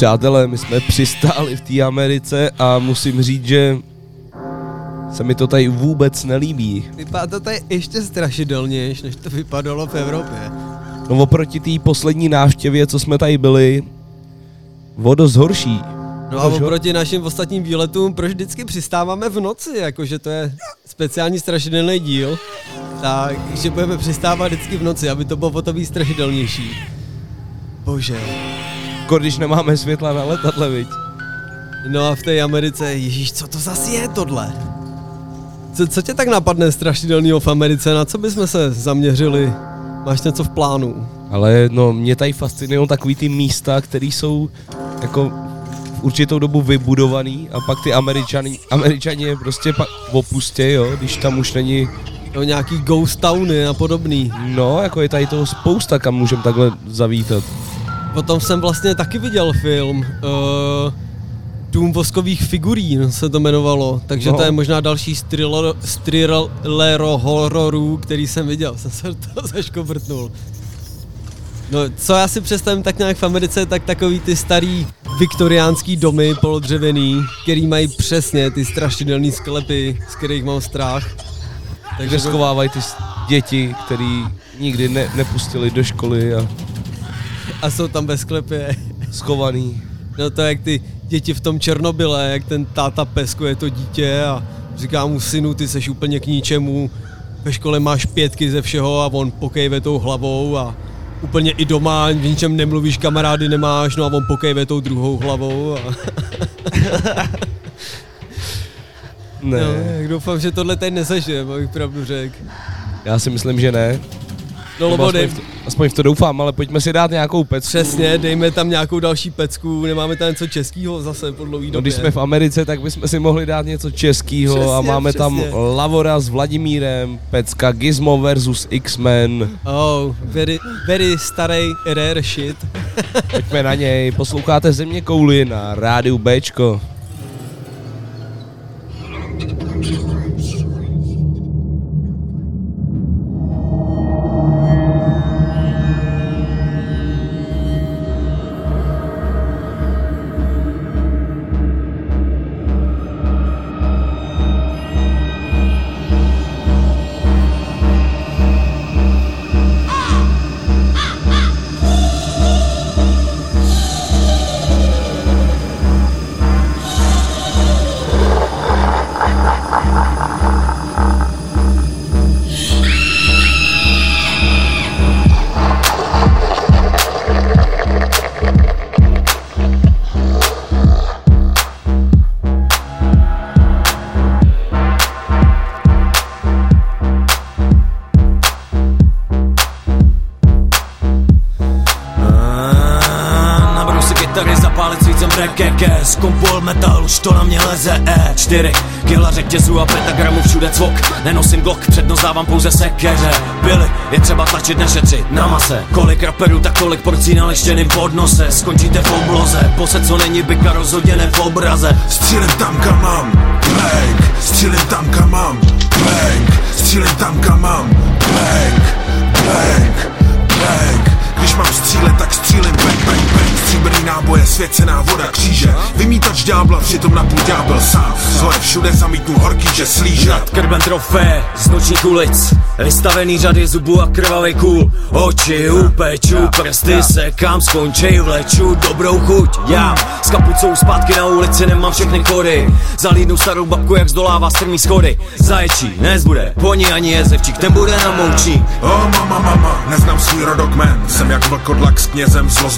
Přátelé, my jsme přistáli v té Americe a musím říct, že se mi to tady vůbec nelíbí. Vypadá to tady ještě strašidelnější, než to vypadalo v Evropě. No oproti té poslední návštěvě, co jsme tady byli, o dost horší. No a oproti našim ostatním výletům, proč vždycky přistáváme v noci, jakože to je speciální strašidelný díl, takže budeme přistávat vždycky v noci, aby to bylo víc strašidelnější. Bože. Jako když nemáme světla na letadle, viď? No a v té Americe, ježíš, co to zase je tohle? Co, co tě tak napadne strašidelného v Americe, na co bychom se zaměřili? Máš něco v plánu? Ale no, mě tady fascinují takový ty místa, které jsou jako v určitou dobu vybudovaný a pak ty američani, američani je prostě pak opustě, jo, když tam už není... No nějaký ghost towny a podobný. No, jako je tady toho spousta, kam můžeme takhle zavítat. Potom jsem vlastně taky viděl film uh, Dům voskových figurín se to jmenovalo, takže No. to je možná další z thriller, z thrillero hororů, který jsem viděl, jsem se to zaškobrtnul. No, co já si představím tak nějak v Americe, tak takový ty starý viktoriánský domy polodřevěný, který mají přesně ty strašidelný sklepy, z kterých mám strach. Takže schovávají ty děti, který nikdy ne, nepustili do školy a A jsou tam ve sklepě. schovaný. No to je jak ty děti v tom Černobyle, jak ten táta peskuje to dítě a říká mu synu, ty seš úplně k ničemu, ve škole máš pětky ze všeho a on pokejve tou hlavou a úplně i doma v ničem nemluvíš, kamarády nemáš, no a on pokejve tou druhou hlavou a... Ne. No, doufám, že tohle teď nezažijeme, abych pravdu řekl. Já si myslím, že ne. No, lebo aspoň, dej, v to, aspoň v to doufám, ale pojďme si dát nějakou pecku. přesně, dejme tam nějakou další pecku, nemáme tam něco českého zase po dlouhý No, době. když jsme v Americe, tak bychom si mohli dát něco českého a Přesně, máme tam přesně. Lavora s Vladimírem, pecka Gizmo versus X-Men. Oh, very, very starý rare shit. Pojďme na něj, posloucháte Země kouly na rádiu Bčko. Z kompol metal, už to na mě leze E čtyři. Kila řetězů a pentagramů všude cvok. Nenosím glock, přednost dávám pouze sekeře. Byly, je třeba tlačit, nešetřit na mase. Kolik raperů, tak kolik porcí na leštěným podnose. Skončíte v obloze, pose co není byka rozhodně ne v obraze. Střílím tam, kam mám, bang Střílím tam, kam mám, bang Střílím tam, kam mám, bang Bang, bang Když mám střílet, tak střílím bang, bang, bang. Stříbrný náboje, svěcená voda, kříže. Vymítač ďábla, přitom na půl ďábel sám. Zhore všude zamítnu horký, že slíže. Krben trofé z nočních ulic. Vystavený řady zubů a krvavý kůl. Oči upeču, prsty se kam skončej vleču Dobrou chuť, já s kapucou zpátky na ulici nemám všechny kody Zalídnu starou babku jak zdolává strmý schody. Zaječí, nezbude, po ní ani jezevčík, ten bude na moučí. O mama, mama, neznám svůj rodokmen. Jsem jak vlkodlak s knězem, zlo s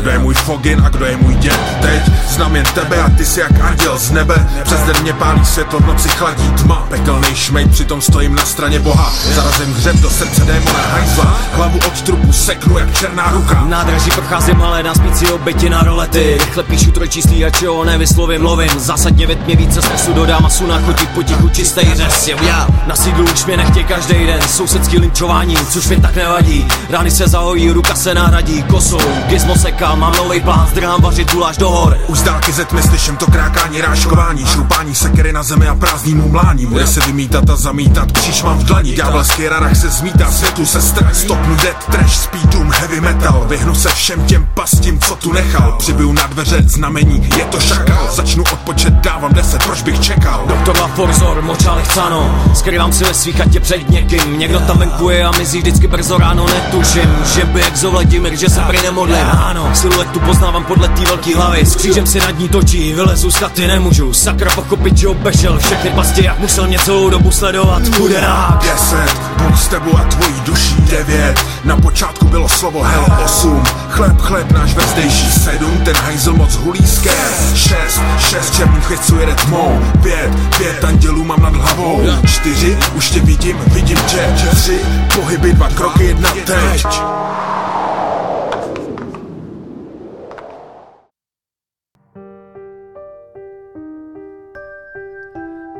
Kdo je můj fogin a kdo je můj děd? Teď znám jen tebe a ty jsi jak anděl z nebe. Přes den mě pálí světlo, v noci chladí tma. Pekelný šmejt, přitom stojím na straně Boha. Zarazím hřeb do srdce démona hajzla. Hlavu od trupu seknu jak černá ruka. Nádraží procházím ale na spící oběti na rolety. Rychle píšu trojčíslí a čeho nevyslovím lovím. Zásadně ve tmě více stresu dodám a suna chodí potichu čistej řez. Já na sídlu už mě nechtěj každý den. Sousedský linčování, což mi tak nevadí. Rány se zahojí, ruka se nahradí kosou. Gizmo seka, mám nový plán, zdrhám vařit guláš do hor. Už dálky ze tmy slyším to krákání, ráškování Šoupání sekery na zemi a prázdný mumlání Bude se vymítat a zamítat, kříž mám v dlaní. Ďábelský rarach se zmítá, světu se strach. Stopnu dead, trash, speed, doom, heavy metal. Vyhnu se všem těm pastím, co tu nechal. Přibiju na dveře znamení, je to šakal. Začnu odpočet, dávám deset, proč bych čekal? Doktor Laforzor, močali chcano Skrývám si ve svých chatě před někým. Někdo tam venkuje a mizí vždycky brzo ráno Netuším, že by jak zo Vladimír, že se prý nemodlím Ano, siluetu poznávám podle té velký hlavy. S křížem si nad ní točí, vylezu z chaty nemůžu. Sakra pochopit, že obešel všechny pasti Jak musel mě celou dobu sledovat, chudák Deset, Bůh s tebou a tvojí duší devět. Na počátku bylo slovo hell osm. Chleb, chleb, náš vezdejší sedm. Ten hajzl moc hulíské Šest, šest černých chvěců jede tmou. Pět, pět andělů mám nad hlavou. Čtyři, už tě vidím, vidím tě. Tři, pohyby, dva kroky, jedna teď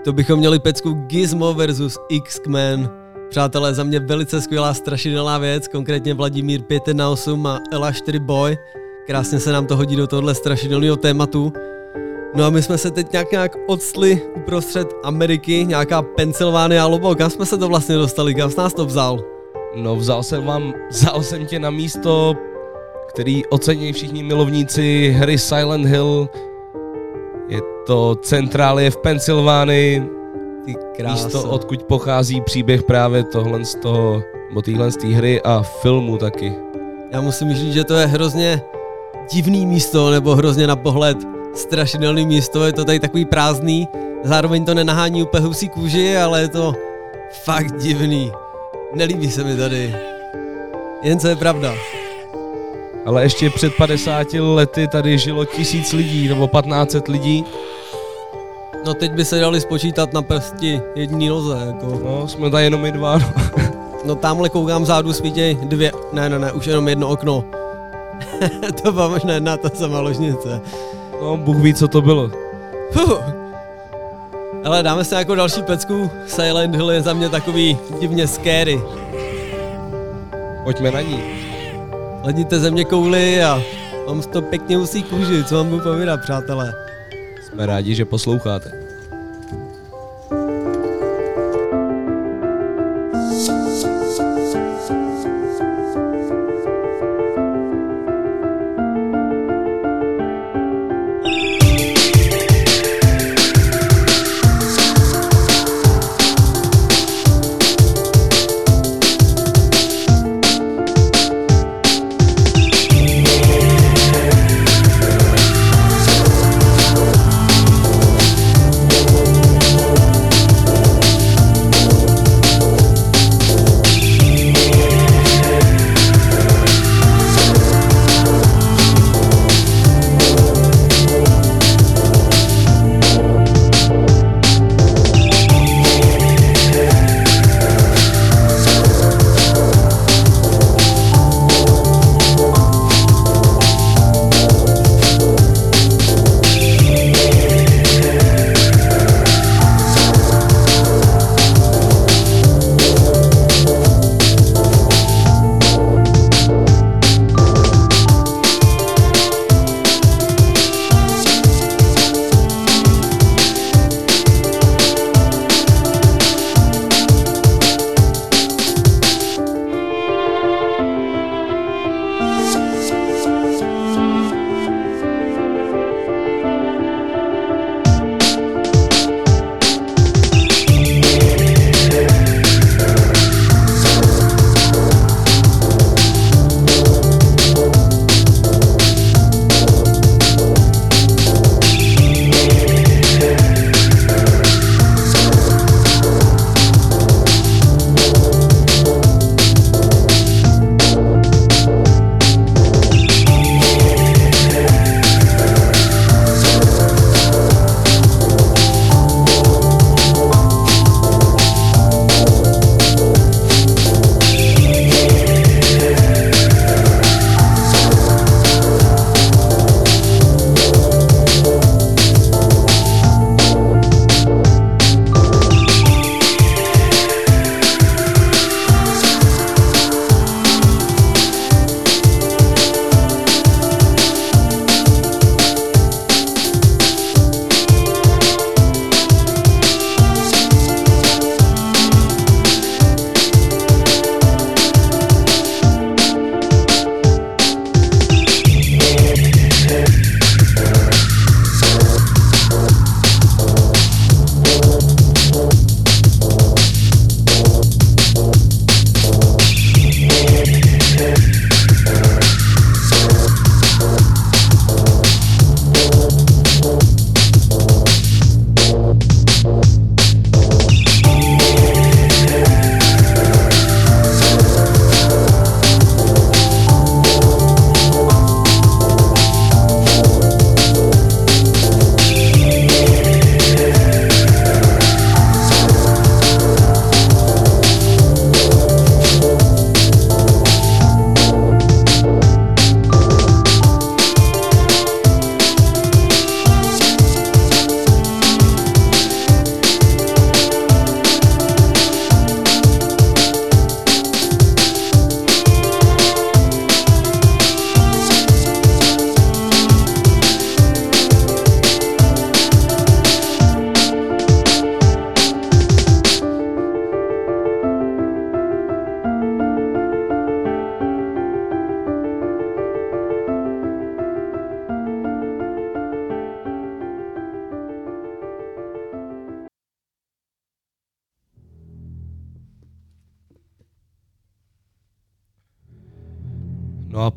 To bychom měli pecku Gizmo versus X-Men. Přátelé, za mě velice skvělá strašidelná věc, konkrétně Vladimír 5 na 8 a Ela 4 Boy. Krásně se nám to hodí do tohle strašidelného tématu. No a my jsme se teď nějak nějak odstli uprostřed Ameriky, nějaká Pensylvánia, Lobo, kam jsme se to vlastně dostali, kam jsi nás to vzal? No vzal jsem vám, vzal jsem tě na místo, který ocení všichni milovníci hry Silent Hill. Je to centrálie v Pensylvánii, Ty krása. místo, odkud pochází příběh právě tohle z toho, nebo téhle z té hry a filmu taky. Já musím říct, že to je hrozně divný místo, nebo hrozně na pohled strašidelný místo, je to tady takový prázdný, zároveň to nenahání úplně husí kůži, ale je to fakt divný. Nelíbí se mi tady. Jen co je pravda. Ale ještě před 50 lety tady žilo tisíc lidí, nebo 1500 lidí. No teď by se dali spočítat na prsti jední noze, jako. No, jsme tady jenom my dva. No. No tamhle koukám zádu svítěj dvě, ne, ne, ne, už jenom jedno okno. to byla možná jedna ta sama ložnice. No, Bůh ví, co to bylo. Fuh. Ale dáme se jako další pecku. Silent Hill je za mě takový divně scary. Pojďme na ní. Ledníte země kouli a mám to pěkně usí kůži, co vám budu povídat, přátelé. Jsme rádi, že posloucháte.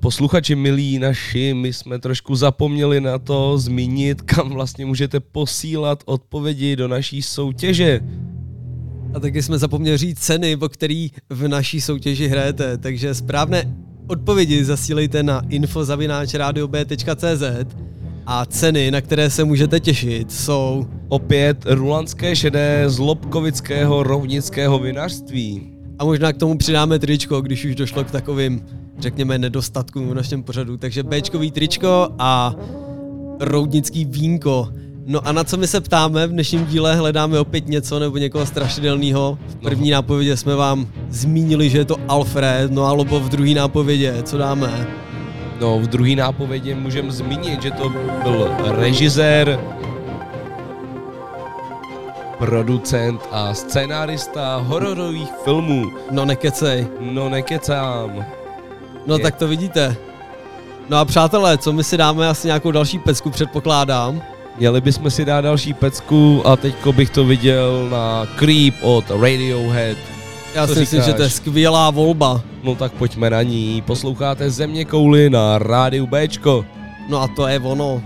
Posluchači milí naši, my jsme trošku zapomněli na to zmínit, kam vlastně můžete posílat odpovědi do naší soutěže. A taky jsme zapomněli říct ceny, po který v naší soutěži hrajete, takže správné odpovědi zasílejte na info.radiob.cz A ceny, na které se můžete těšit, jsou... Opět rulanské šedé z Lobkovického rovnického vinařství. A možná k tomu přidáme tričko, když už došlo k takovým, řekněme, nedostatkům v našem pořadu. Takže Bčkový tričko a roudnický vínko. No a na co my se ptáme v dnešním díle, hledáme opět něco nebo někoho strašidelného. V první nápovědě jsme vám zmínili, že je to Alfred, no a Lobo v druhé nápovědě, co dáme? No, v druhé nápovědi můžeme zmínit, že to byl režisér, producent a scénárista hororových filmů. No nekecej. No nekecám. No Je- tak to vidíte. No a přátelé, co my si dáme asi nějakou další pecku, předpokládám. Měli bychom si dát další pecku a teďko bych to viděl na Creep od Radiohead. Já Co si myslím, že to je skvělá volba. No tak pojďme na ní. Posloucháte Země kouly na rádiu Bčko. No a to je ono.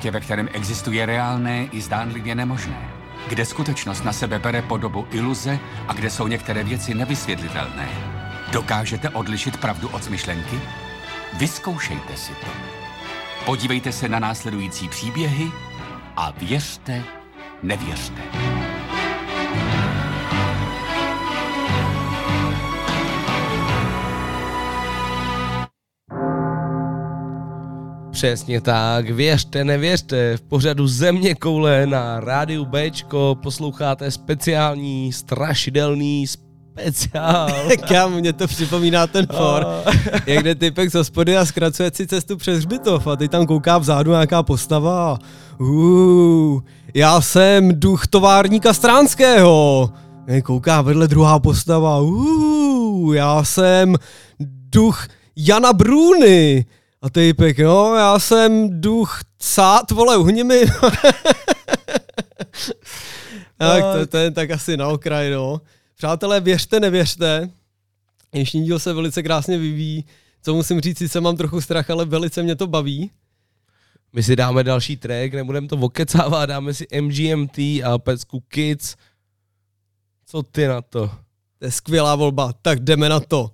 Světě, ve kterém existuje reálné i zdánlivě nemožné. Kde skutečnost na sebe bere podobu iluze a kde jsou některé věci nevysvětlitelné. Dokážete odlišit pravdu od smyšlenky? Vyzkoušejte si to. Podívejte se na následující příběhy a věřte, nevěřte. Přesně tak, věřte, nevěřte, v pořadu Země koule na rádiu Bčko posloucháte speciální, strašidelný speciál. Kam mě to připomíná ten for, jak jde typek z hospody a zkracuje si cestu přes hřbitov a teď tam kouká vzadu nějaká postava a uh, já jsem duch továrníka Stránského. Kouká vedle druhá postava, uh, já jsem duch Jana Bruny. A typek, no, já jsem duch sát, vole, uhni mi. tak to, to, je tak asi na okraj, no. Přátelé, věřte, nevěřte. Dnešní díl se velice krásně vyvíjí. Co musím říct, sice mám trochu strach, ale velice mě to baví. My si dáme další track, nebudeme to okecávat, dáme si MGMT a pecku Kids. Co ty na to? To je skvělá volba, tak jdeme na to.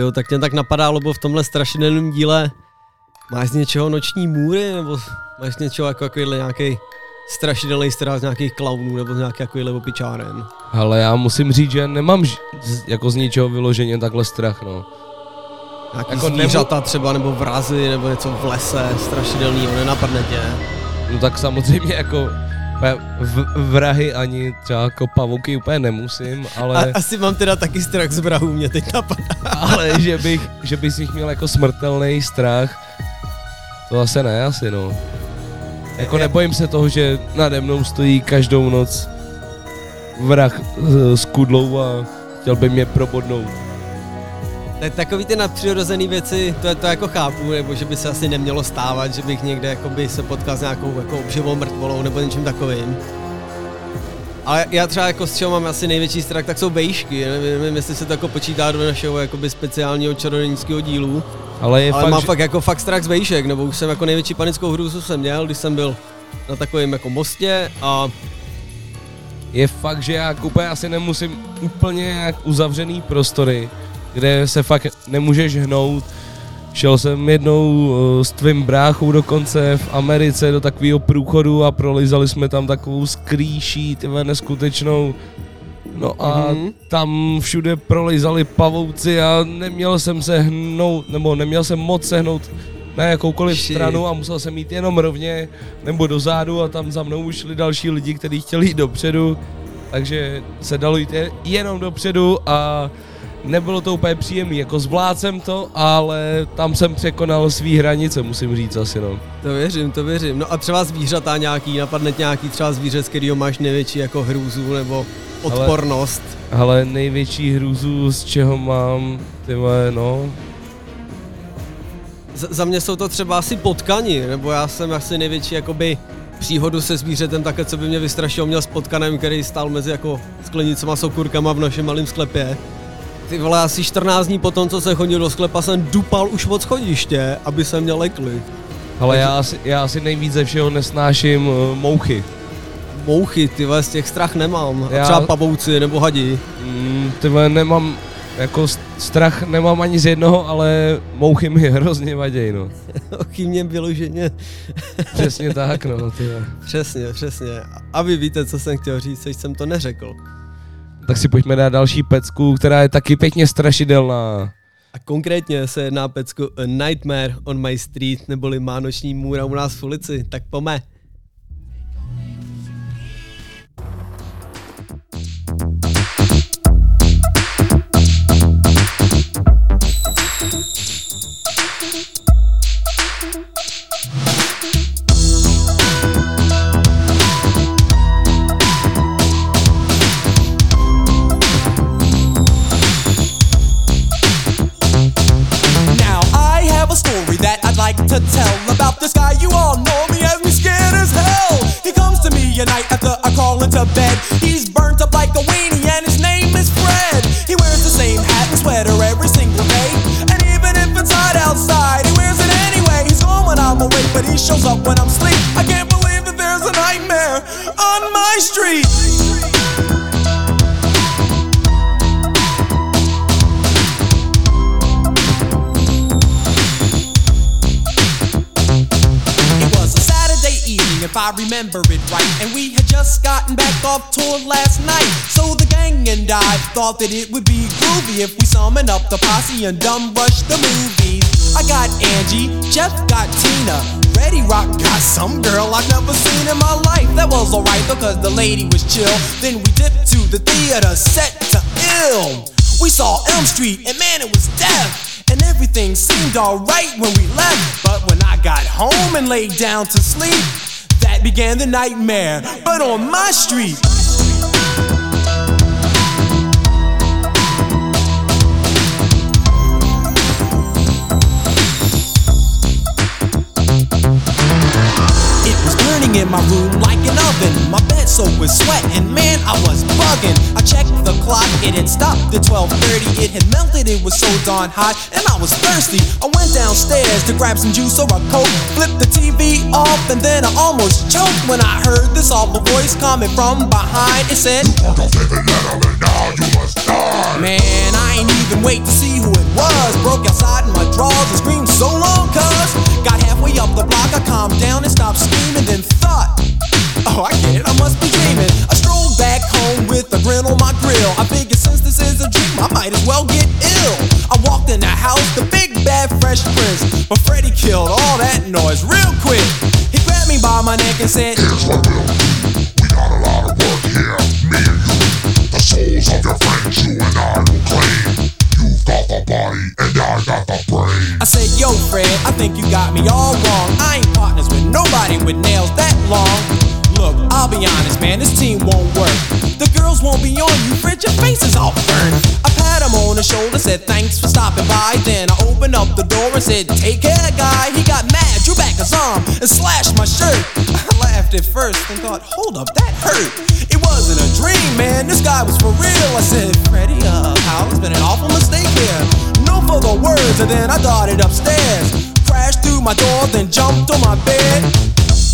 Tyjo, tak mě tak napadá, lebo v tomhle strašidelném díle máš z něčeho noční můry, nebo máš z něčeho jako takovýhle nějaký strašidelný strach z nějakých klaunů, nebo z nějakých takovýhle opičáren. Ale já musím říct, že nemám ž- z- jako z ničeho vyloženě takhle strach, no. Nějaký Jako jako zvířata třeba, nebo vrazy, nebo něco v lese strašidelného, nenapadne tě. No tak samozřejmě jako v, vrahy ani třeba jako pavouky úplně nemusím, ale, A, asi mám teda taky strach z vrahů, mě teď napadá. ale že bych, že bych z nich měl jako smrtelný strach, to zase ne asi no. Jako nebojím se toho, že nade mnou stojí každou noc vrah eh, s kudlou a chtěl by mě probodnout. Tak takový ty nadpřirozené věci, to, to jako chápu, nebo že by se asi nemělo stávat, že bych někde jakoby se potkal s nějakou jako obživou mrtvolou nebo něčím takovým. Ale já třeba jako z čeho mám asi největší strach, tak jsou vejšky. Nevím, nevím jestli se to jako počítá do našeho jakoby speciálního čarodějnického dílu. Ale je Ale fakt, mám že- fakt jako fakt strach z vejšek, nebo už jsem jako největší panickou hrůzu jsem měl, když jsem byl na takovém jako mostě a je fakt, že já úplně asi nemusím úplně nějak uzavřený prostory, kde se fakt nemůžeš hnout. Šel jsem jednou eh, s tvým bráchou dokonce v Americe do takového průchodu a prolizali jsme tam takovou skrýší, tyhle neskutečnou. No a Mhm. mm-hmm. tam všude prolizali pavouci a neměl jsem se hnout, nebo neměl jsem moc se hnout na jakoukoliv Shit. stranu a musel jsem jít jenom rovně nebo dozadu a tam za mnou šli další lidi, kteří chtěli jít dopředu, takže se dalo jít je- jenom dopředu a nebylo to úplně příjemné, jako zvládl jsem to, ale tam jsem překonal svý hranice, musím říct asi no. to věřím, to věřím. No a třeba zvířata nějaký, napadne nějaký třeba zvíře, z kterého máš největší jako hrůzu nebo odpornost. Ale největší hrůzu, z čeho mám, ty vole, no, Z- za mě jsou to třeba asi potkani, nebo já jsem asi největší jakoby příhodu se zvířetem také, co by mě vystrašilo, měl s potkanem, který stál mezi jako sklenicama s okurkama v našem malém sklepě. Ty vole, asi 14 dní potom, co jsem chodil do sklepa, jsem dupal už od schodiště, aby se mě lekli. ale já asi, já asi nejvíc ze všeho nesnáším uh, mouchy. Mouchy, ty vole, z těch strach nemám. A Já- třeba pavouci nebo hadi. Mm, ty vole, nemám, jako strach nemám ani z jednoho, ale mouchy mi hrozně vadějí, no. Ochy mě vyloženě. Přesně tak, no, ty vole. Přesně, přesně. A vy víte, co jsem chtěl říct, teď jsem to neřekl. Tak si pojďme dát další pecku, která je taky pěkně strašidelná. A konkrétně se jedná pecku A Nightmare on My Street, neboli Má noční můra u nás v ulici, tak pome. To tell about this guy. You all know me as me scared as hell. He comes to me at night after I crawl into bed. He's burnt up like a weenie and his name is Fred. He wears the same hat and sweater every single day. And even if it's hot outside, he wears it anyway. He's gone when I'm awake, but he shows up when I'm asleep. I can't believe that there's a nightmare on my street. If I remember it right. And we had just gotten back off tour last night. So the gang and I thought that it would be groovy if we summon up the posse and dumb rush the movies. I got Angie, Jeff got Tina, Reddy Rock got some girl I've never seen in my life. That was alright because the lady was chill. Then we dipped to the theater set to ill. We saw Elm Street and man, it was death. And everything seemed alright when we left. But when I got home and laid down to sleep, began the nightmare. But on my street. Burning in my room like an oven. My bed soaked with sweat, and man, I was bugging. I checked the clock, it had stopped at 12:30. It had melted, it was so darn hot, and I was thirsty. I went downstairs to grab some juice or a coke, flipped the TV off, and then I almost choked when I heard this awful voice coming from behind. It said, Man, I ain't even wait to see who it was. Broke outside in my drawers and screamed so long, cuz. Got halfway up the block, I calmed down and stopped screaming, then thought, oh, I get it, I must be dreaming. I strolled back home with a grin on my grill. I figured since this is a dream, I might as well get ill. I walked in the house, the big bad fresh prince. But Freddy killed all that noise real quick. He grabbed me by my neck and said, Here's what we'll do. We got a lot of work here, me and you. The souls of your friends, you and I will claim. Got the body and I got the brain. I said, yo, Fred, I think you got me all wrong. I ain't partners with nobody with nails that long. Look, I'll be honest, man, this team won't work. The girls won't be on you, Fred, your face is all burned. I pat him on the shoulder, said thanks for stopping by. Then I opened up the door and said, take care, guy. He got mad, drew back his arm, and slashed my shirt. I laughed at first and thought, hold up, that hurt. It wasn't a dream, man, this guy was for real. I said, Freddie, uh, pal, it's been an awful mistake here. No further words, and then I darted upstairs. Crashed through my door, then jumped on my bed.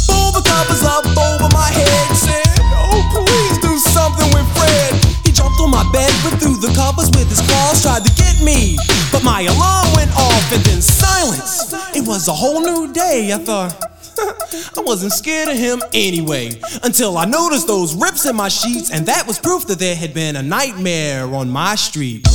Pulled the covers up with tried to get me. But my alarm went off, and then silence. It was a whole new day, I thought. I wasn't scared of him anyway, until I noticed those rips in my sheets, and that was proof that there had been a nightmare on my street.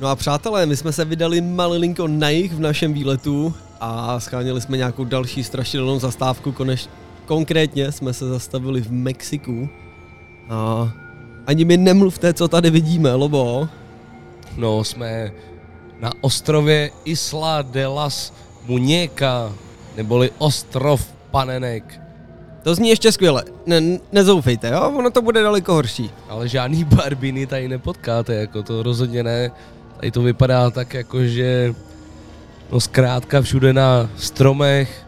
No a přátelé, my jsme se vydali malilinko na jich v našem výletu a scháněli jsme nějakou další strašidelnou zastávku. Koneš, konkrétně jsme se zastavili v Mexiku. A ani mi nemluvte, co tady vidíme, Lobo. No, jsme na ostrově Isla de las Muñeca, neboli ostrov panenek. To zní ještě skvěle. Ne, nezoufejte, jo? Ono to bude daleko horší. Ale žádný barbiny tady nepotkáte, jako to rozhodně ne. Tady to vypadá tak jako, že no zkrátka všude na stromech,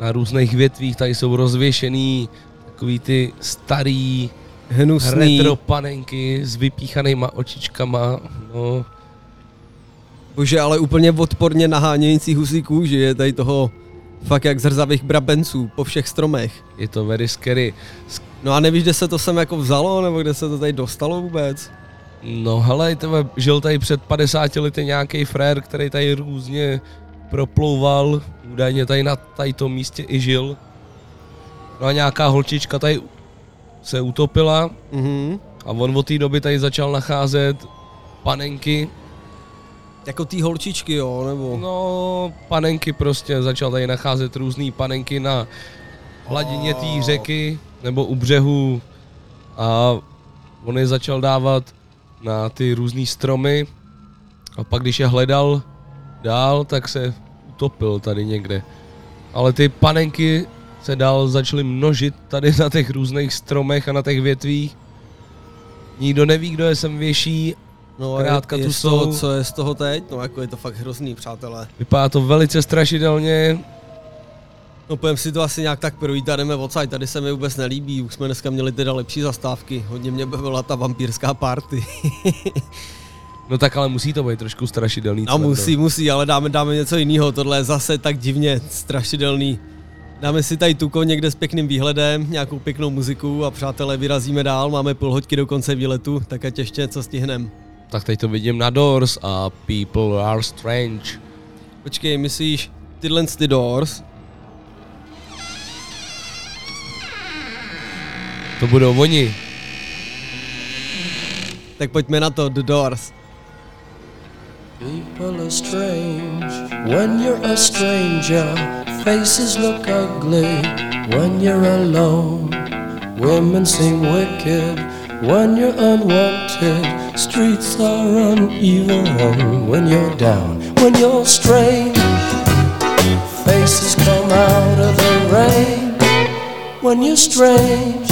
na různých větvích, tady jsou rozvěšený takový ty starý Hnusný. retro panenky s vypíchanýma očičkama, no. Bože, ale úplně odporně nahánějící husí kůži je tady toho fakt jak zrzavých brabenců po všech stromech. Je to very scary. No a nevíš, kde se to sem jako vzalo, nebo kde se to tady dostalo vůbec? No hele, tebe, žil tady před 50 lety nějaký frér, který tady různě proplouval, údajně tady na tady tom místě i žil. No a nějaká holčička tady se utopila mm-hmm. a on od té doby tady začal nacházet panenky. Jako ty holčičky, jo, nebo? No, panenky prostě, začal tady nacházet různé panenky na hladině té řeky nebo u břehu a on je začal dávat na ty různé stromy a pak když je hledal dál, tak se utopil tady někde. Ale ty panenky se dál začaly množit tady na těch různých stromech a na těch větvích. Nikdo neví, kdo je sem věší, No Krátka je, je tu z toho, jsou. co je z toho teď? No jako je to fakt hrozný, přátelé. vypadá to velice strašidelně. No půjdeme si to asi nějak tak projít a jdeme odsaď, tady se mi vůbec nelíbí, už jsme dneska měli teda lepší zastávky, hodně mě bavila ta vampírská party. No tak ale musí to být trošku strašidelný. No co musí, musí, ale dáme, dáme něco jiného, tohle je zase tak divně strašidelný. Dáme si tady tuko někde s pěkným výhledem, nějakou pěknou muziku a přátelé vyrazíme dál, máme půl hoďky do konce výletu, tak ať ještě něco stihnem. Tak teď to vidím na Doors a People Are Strange. Počkej, myslíš tyhle ty Doors? To budou oni. Tak pojďme na to, The Doors. People are strange when you're a stranger. Faces look ugly when you're alone. Women seem wicked when you're unwanted. Streets are uneven when you're down. When you're strange, faces come out of the rain. When you're strange,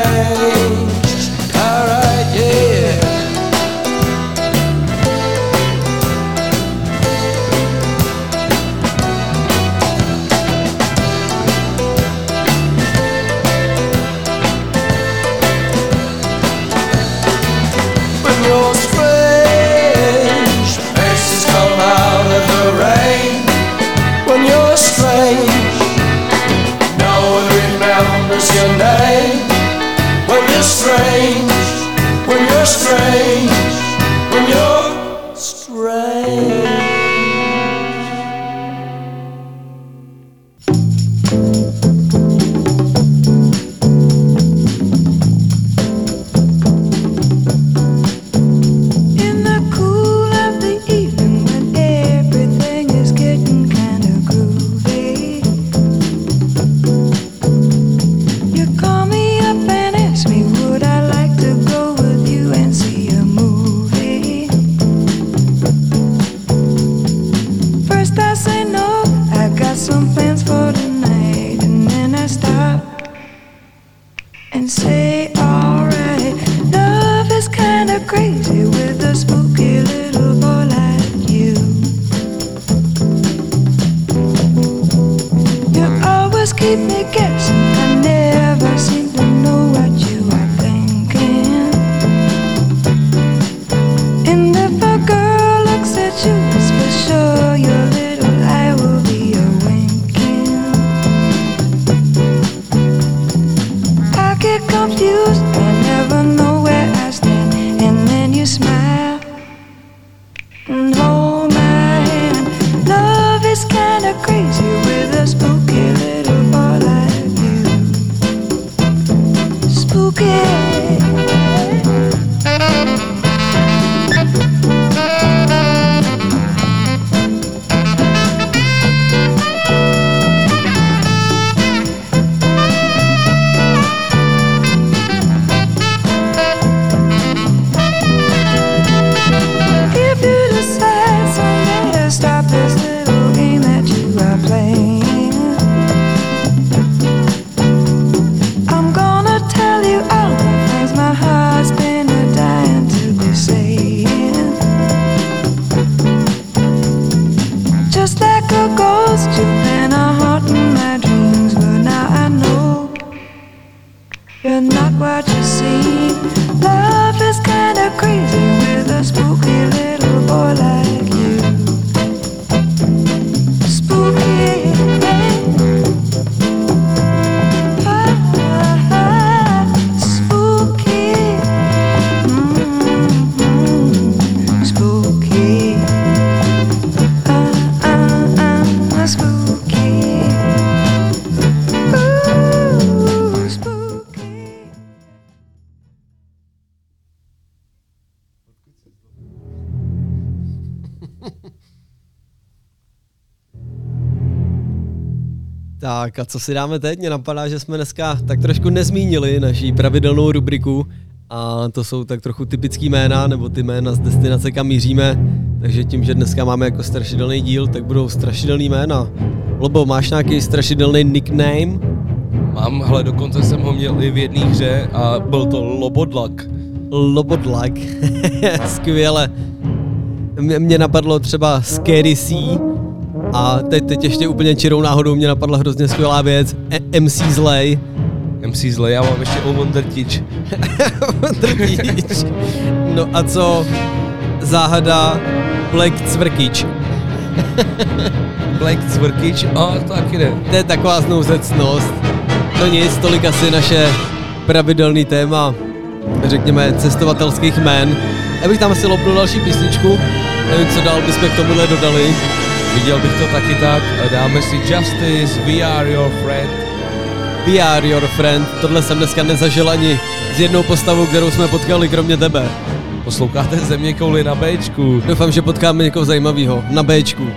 Just like a ghost, you've been a haunting my dreams, but now I know you're not what you seem. Love is kinda crazy with a spooky little boy like Tak a co si dáme teď? Mě napadá, že jsme dneska tak trošku nezmínili naší pravidelnou rubriku a to jsou tak trochu typický jména, nebo ty jména z destinace, kam míříme. Takže tím, že dneska máme jako strašidelný díl, tak budou strašidelný jména. Lobo, máš nějaký strašidelný nickname? Mám, hele, dokonce jsem ho měl i v jedné hře a byl to Lobodlak. Lobodlak, skvěle. Mě, mě napadlo třeba Scary Sea a teď, teď ještě úplně čirou náhodou mě napadla hrozně skvělá věc. E- MC Zlej. MC Zlej, já mám ještě o Wondertič. No a co záhada Black Cvrkič? Black Cvrkič, a to taky ne. To je taková znouzecnost. To nic, tolik asi naše pravidelný téma. řekněme, cestovatelských jmén. Já bych tam asi lopnul další písničku, nevím, co dál bychom k tomuhle dodali. Viděl bych to taky tak, dáme si Justice, We Are Your Friend. We Are Your Friend, tohle jsem dneska nezažil ani s jednou postavou, kterou jsme potkali kromě tebe. Posloucháte země kouli na Bčku. Doufám, že potkáme někoho zajímavého na Bčku.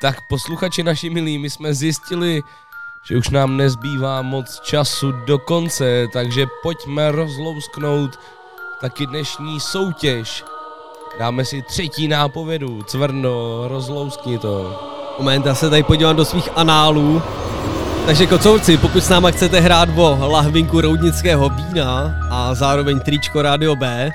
Tak posluchači naši milí, my jsme zjistili, že už nám nezbývá moc času do konce, takže pojďme rozlousknout taky dnešní soutěž. Dáme si třetí nápovědu. Cvrno, rozlouskni to. Moment, já se tady podívám do svých análů. Takže kocouci, pokud s náma chcete hrát o lahvinku roudnického vína a zároveň tričko Radio B,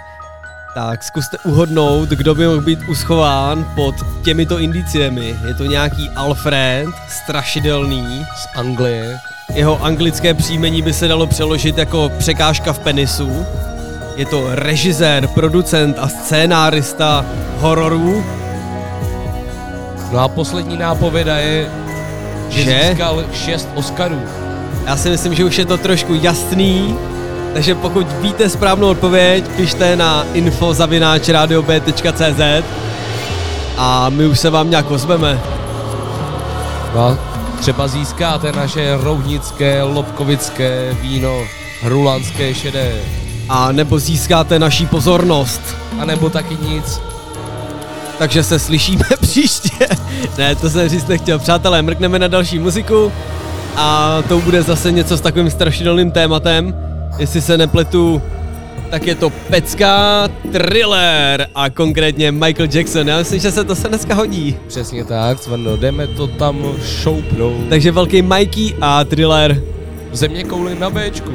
tak zkuste uhodnout, kdo by mohl být uschován pod těmito indiciemi. Je to nějaký Alfred, strašidelný. Z Anglie. Jeho anglické příjmení by se dalo přeložit jako překážka v penisu. Je to režisér, producent a scénárista hororů. No a poslední nápověda je, že, Že? získal šest Oscarů. Já si myslím, že už je to trošku jasný, takže pokud víte správnou odpověď, pište na info.radiob.cz a my už se vám nějak ozveme. No třeba získáte naše roudnické, lobkovické víno, hrulanské šedé. A nebo získáte naší pozornost. A nebo taky nic. Takže se slyšíme příště. ne, to jsem říct nechtěl. Přátelé, mrkneme na další muziku a to bude zase něco s takovým strašidelným tématem. Jestli se nepletu, tak je to pecka thriller a konkrétně Michael Jackson. Já myslím, že se to se dneska hodí. Přesně tak, Cvrno, jdeme to tam šoupnout. Takže velký Mikey a thriller. Země kouli na Bčku.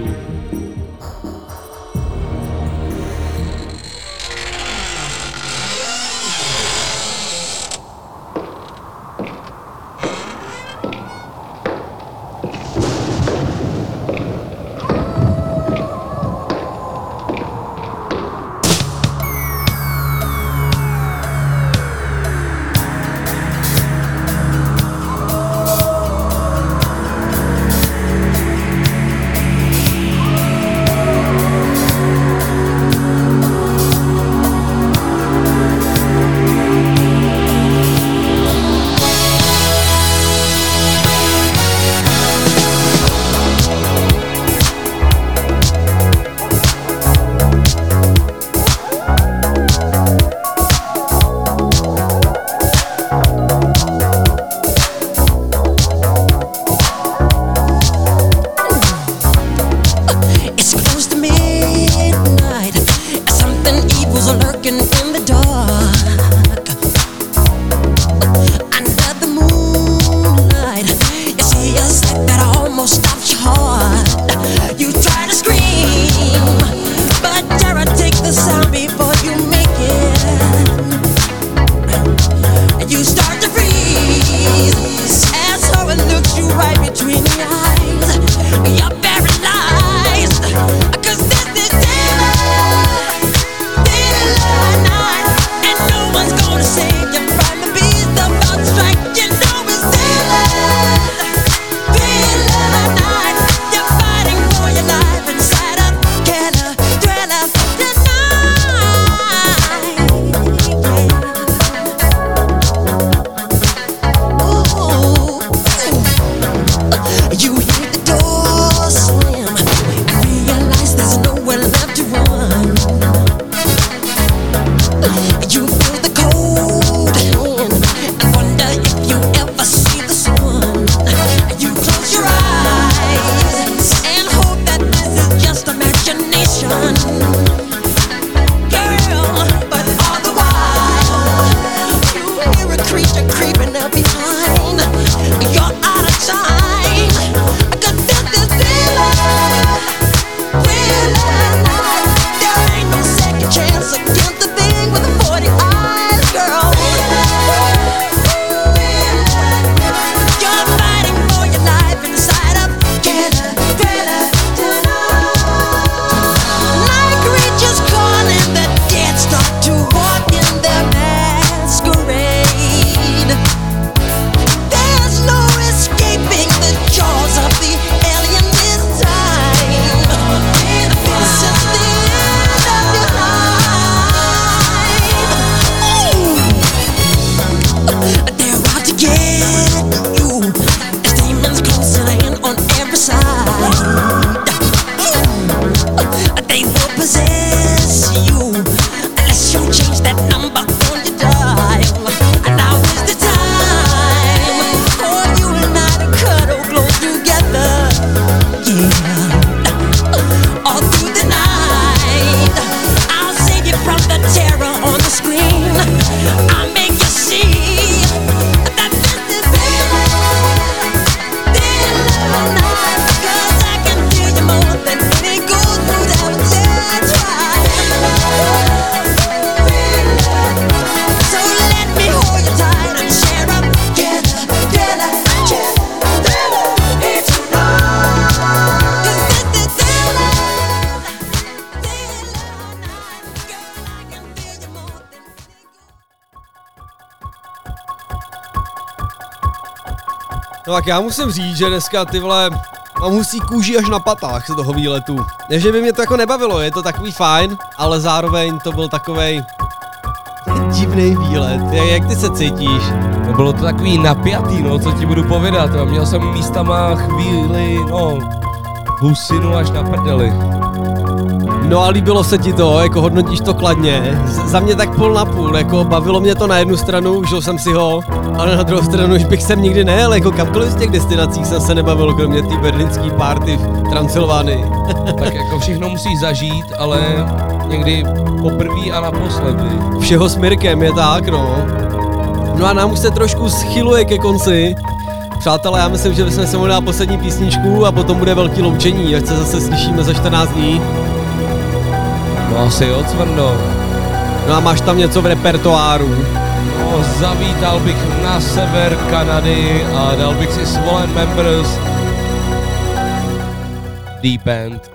Já musím říct, že dneska ty vole mám husí kůži až na patách z toho výletu. Ne, že by mě to jako nebavilo, je to takový fajn, ale zároveň to byl takovej divný výlet. Jak, ty se cítíš? No bylo to takový napjatý, no, co ti budu povědat. Měl jsem místama chvíli, no, husinu až na prdeli. No a líbilo se ti to, jako hodnotíš to kladně. Z- za mě tak půl na půl, jako bavilo mě to na jednu stranu, užil jsem si ho, ale na druhou stranu už bych sem nikdy nejel, jako kamkoliv z těch destinací jsem se nebavil, kromě té berlínský party v Transylvánii. tak jako všechno musíš zažít, ale někdy poprvé a naposledy. Všeho s Mirkem je tak, no. No a nám už se trošku schyluje ke konci. Přátelé, já myslím, že bychom se mohli dát poslední písničku a potom bude velký loučení, ať se zase slyšíme za 14 dní. No asi jo, Cvrndo. No a máš tam něco v repertoáru? No, zavítal bych na sever Kanady a dal bych si Swollen Members Deep End.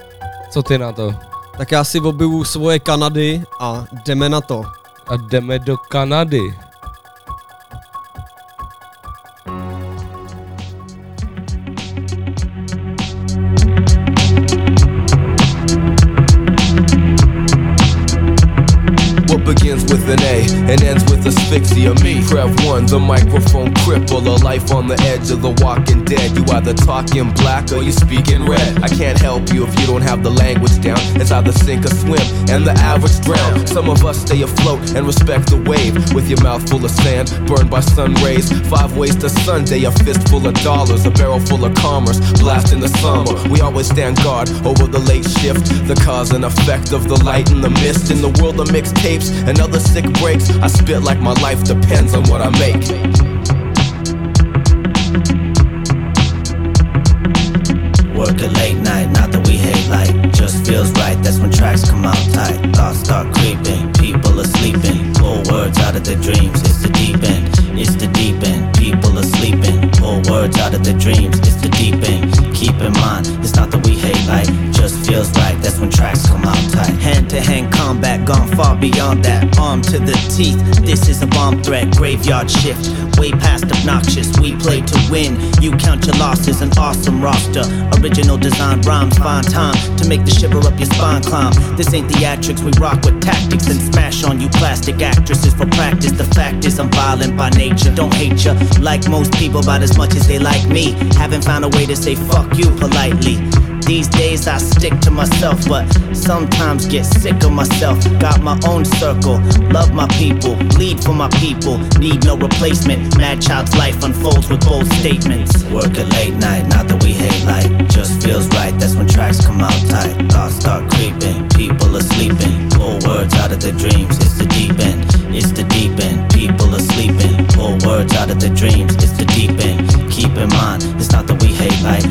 Co ty na to? Tak já si objevu svoje Kanady a jdeme na to. A jdeme do Kanady. The microphone a life on the edge of the walking dead. You either talk in black or you speak in red. I can't help you if you don't have the language down. It's either sink or swim, and the average drown. Some of us stay afloat and respect the wave. With your mouth full of sand, burned by sun rays. Five ways to Sunday, a fistful of dollars, a barrel full of commerce, blast in the summer. We always stand guard over the late shift, the cause and effect of the light and the mist. In the world of mixtapes and other sick breaks, I spit like my life depends on what I make. a late night, not that we hate light. Just feels right, that's when tracks come out tight. Thoughts start creeping, people are sleeping. Pull words out of their dreams, it's the deep end, it's the deep end. People are sleeping, pull words out of their dreams, it's the deep end. Keep in mind, it's not that we hate light. Hand to hand combat, gone far beyond that. Arm to the teeth, this is a bomb threat. Graveyard shift, way past obnoxious. We play to win. You count your losses, an awesome roster. Original design rhymes, find time to make the shiver up your spine climb. This ain't theatrics, we rock with tactics and smash on you plastic actresses for practice. The fact is, I'm violent by nature. Don't hate ya like most people, about as much as they like me. Haven't found a way to say fuck you politely. These days I stick to myself, but sometimes get sick of myself. Got my own circle, love my people, bleed for my people, need no replacement. Mad child's life unfolds with bold statements. Work at late night, not that we hate light, just feels right. That's when tracks come out tight. Thoughts start creeping, people are sleeping. Pull words out of their dreams, it's the deep end, it's the deep end. People are sleeping, pull words out of their dreams, it's the deep end. Keep in mind, it's not that we hate light,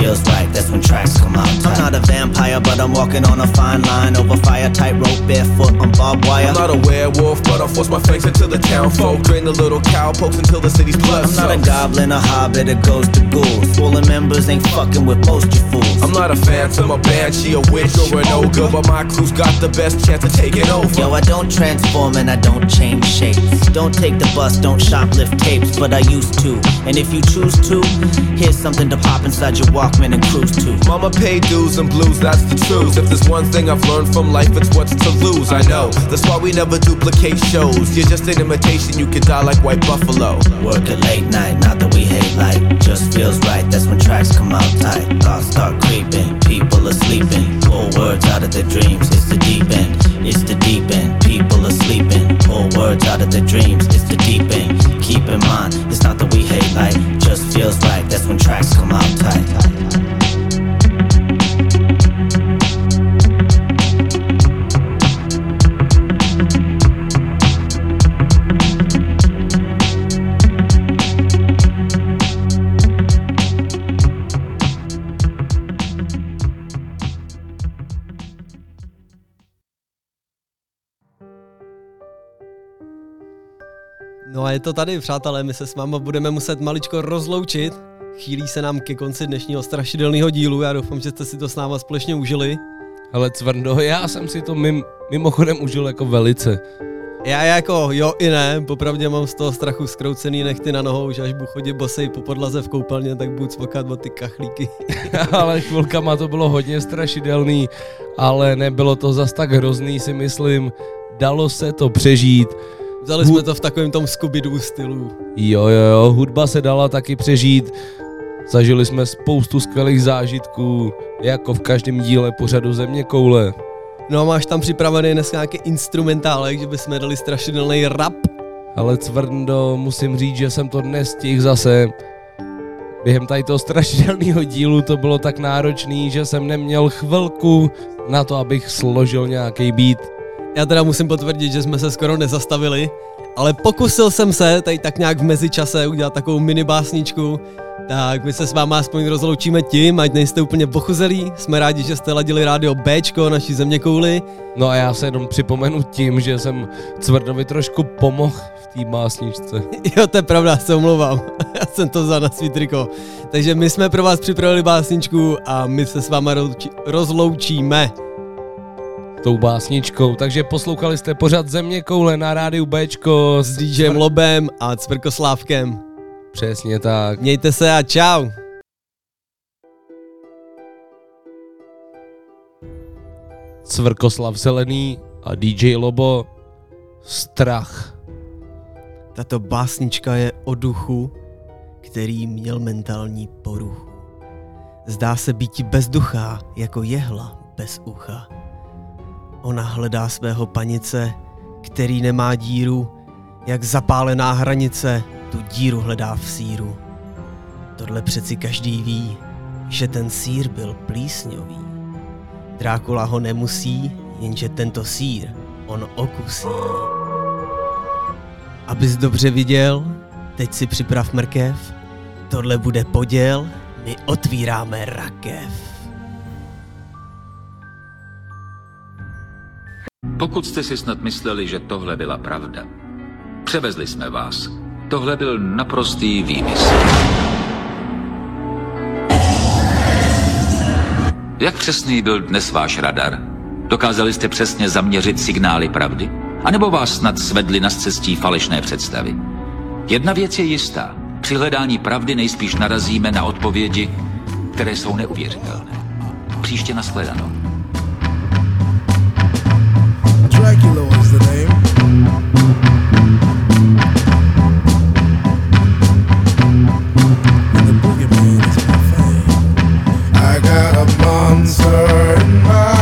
feels right. That's when tracks come out tight. I'm not a vampire, but I'm walking on a fine line over fire, tightrope, barefoot on barbed wire. I'm not a werewolf, but I'll force my fangs into the town folk. Drain the little cowpokes until the city's blood I'm not a soaks. goblin, a hobbit, a ghost, a ghoul. Swollen members ain't fucking with most you fools. I'm not a phantom, a banshee, a witch, or an ogre, but my crew's got the best chance of taking over. Yo, I don't transform and I don't change shapes. Don't take the bus, don't shoplift tapes, but I used to. And if you choose to, here's something to pop inside your Walkman and cruise to. Mama paid dues and blues, that's the truth. If there's one thing I've learned from life, it's what's to lose. I know, that's why we never duplicate shows. You're just an imitation, you could die like White Buffalo. Work at late night, not that we hate light. Just feels right, that's when tracks come out tight. Thoughts start creeping, people are sleeping. Pull words out of their dreams, it's the deep end. It's the deep end, people are sleeping. Pull words out of their dreams, it's the deep end. Keep in mind, it's not that we hate light. Just feels like that's when tracks come out tight. A je to tady, přátelé, my se s váma budeme muset maličko rozloučit. Chýlí se nám ke konci dnešního strašidelného dílu, já doufám, že jste si to s náma společně užili. Ale Cvrndo, já jsem si to mim, mimochodem užil jako velice. Já jako jo i ne, popravdě mám z toho strachu skroucený nechty na nohou, že až budu chodit bosej po podlaze v koupelně, tak budu cvokat o ty kachlíky. ale chvilkama to bylo hodně strašidelný, ale nebylo to zas tak hrozný, si myslím. Dalo se to přežít. Vzali jsme to v takovém tom scooby stylu. Jo, jo, jo, hudba se dala taky přežít. Zažili jsme spoustu skvělých zážitků, jako v každém díle pořadu Země koule. No a máš tam připravený dnes nějaký instrumentálek, že bychom dali strašidelný rap? Ale Cvrndo, musím říct, že jsem to nestihl zase. Během tady toho strašidelného dílu to bylo tak náročný, že jsem neměl chvilku na to, abych složil nějaký beat. Já teda musím potvrdit, že jsme se skoro nezastavili, ale pokusil jsem se tady tak nějak v mezičase udělat takovou mini básničku, tak my se s váma aspoň rozloučíme tím, ať nejste úplně pochuzelí. Jsme rádi, že jste ladili rádio Bčko, naší země kouli. No a já se jenom připomenu tím, že jsem Cvrdovi trošku pomohl v té básničce. Jo, to je pravda, se omlouvám. Já jsem to vzal na svý triko. Takže my jsme pro vás připravili básničku a my se s váma rozloučíme. Tou básničkou, takže poslouchali jste pořád Země koule na rádiu Bčko S DJem Lobem a Cvrkoslávkem. Přesně tak. Mějte se a čau. Cvrkoslav Zelený a DJ Lobo Strach. Tato básnička je o duchu, který měl mentální poruchu. Zdá se býti bezduchá, jako jehla bez ucha. Ona hledá svého panice, který nemá díru, jak zapálená hranice, tu díru hledá v síru. Tohle přeci každý ví, že ten sír byl plísňový. Drákula ho nemusí, jenže tento sír on okusí. Abys dobře viděl, teď si připrav mrkev, tohle bude poděl, my otvíráme rakev. Pokud jste si snad mysleli, že tohle byla pravda, převezli jsme vás. Tohle byl naprostý výmysl. Jak přesný byl dnes váš radar? Dokázali jste přesně zaměřit signály pravdy? A nebo vás snad svedli na cestí falešné představy? Jedna věc je jistá. Při hledání pravdy nejspíš narazíme na odpovědi, které jsou neuvěřitelné. Příště nashledanou. Dracula was the name. And the boogeyman is my fame. I got a monster in my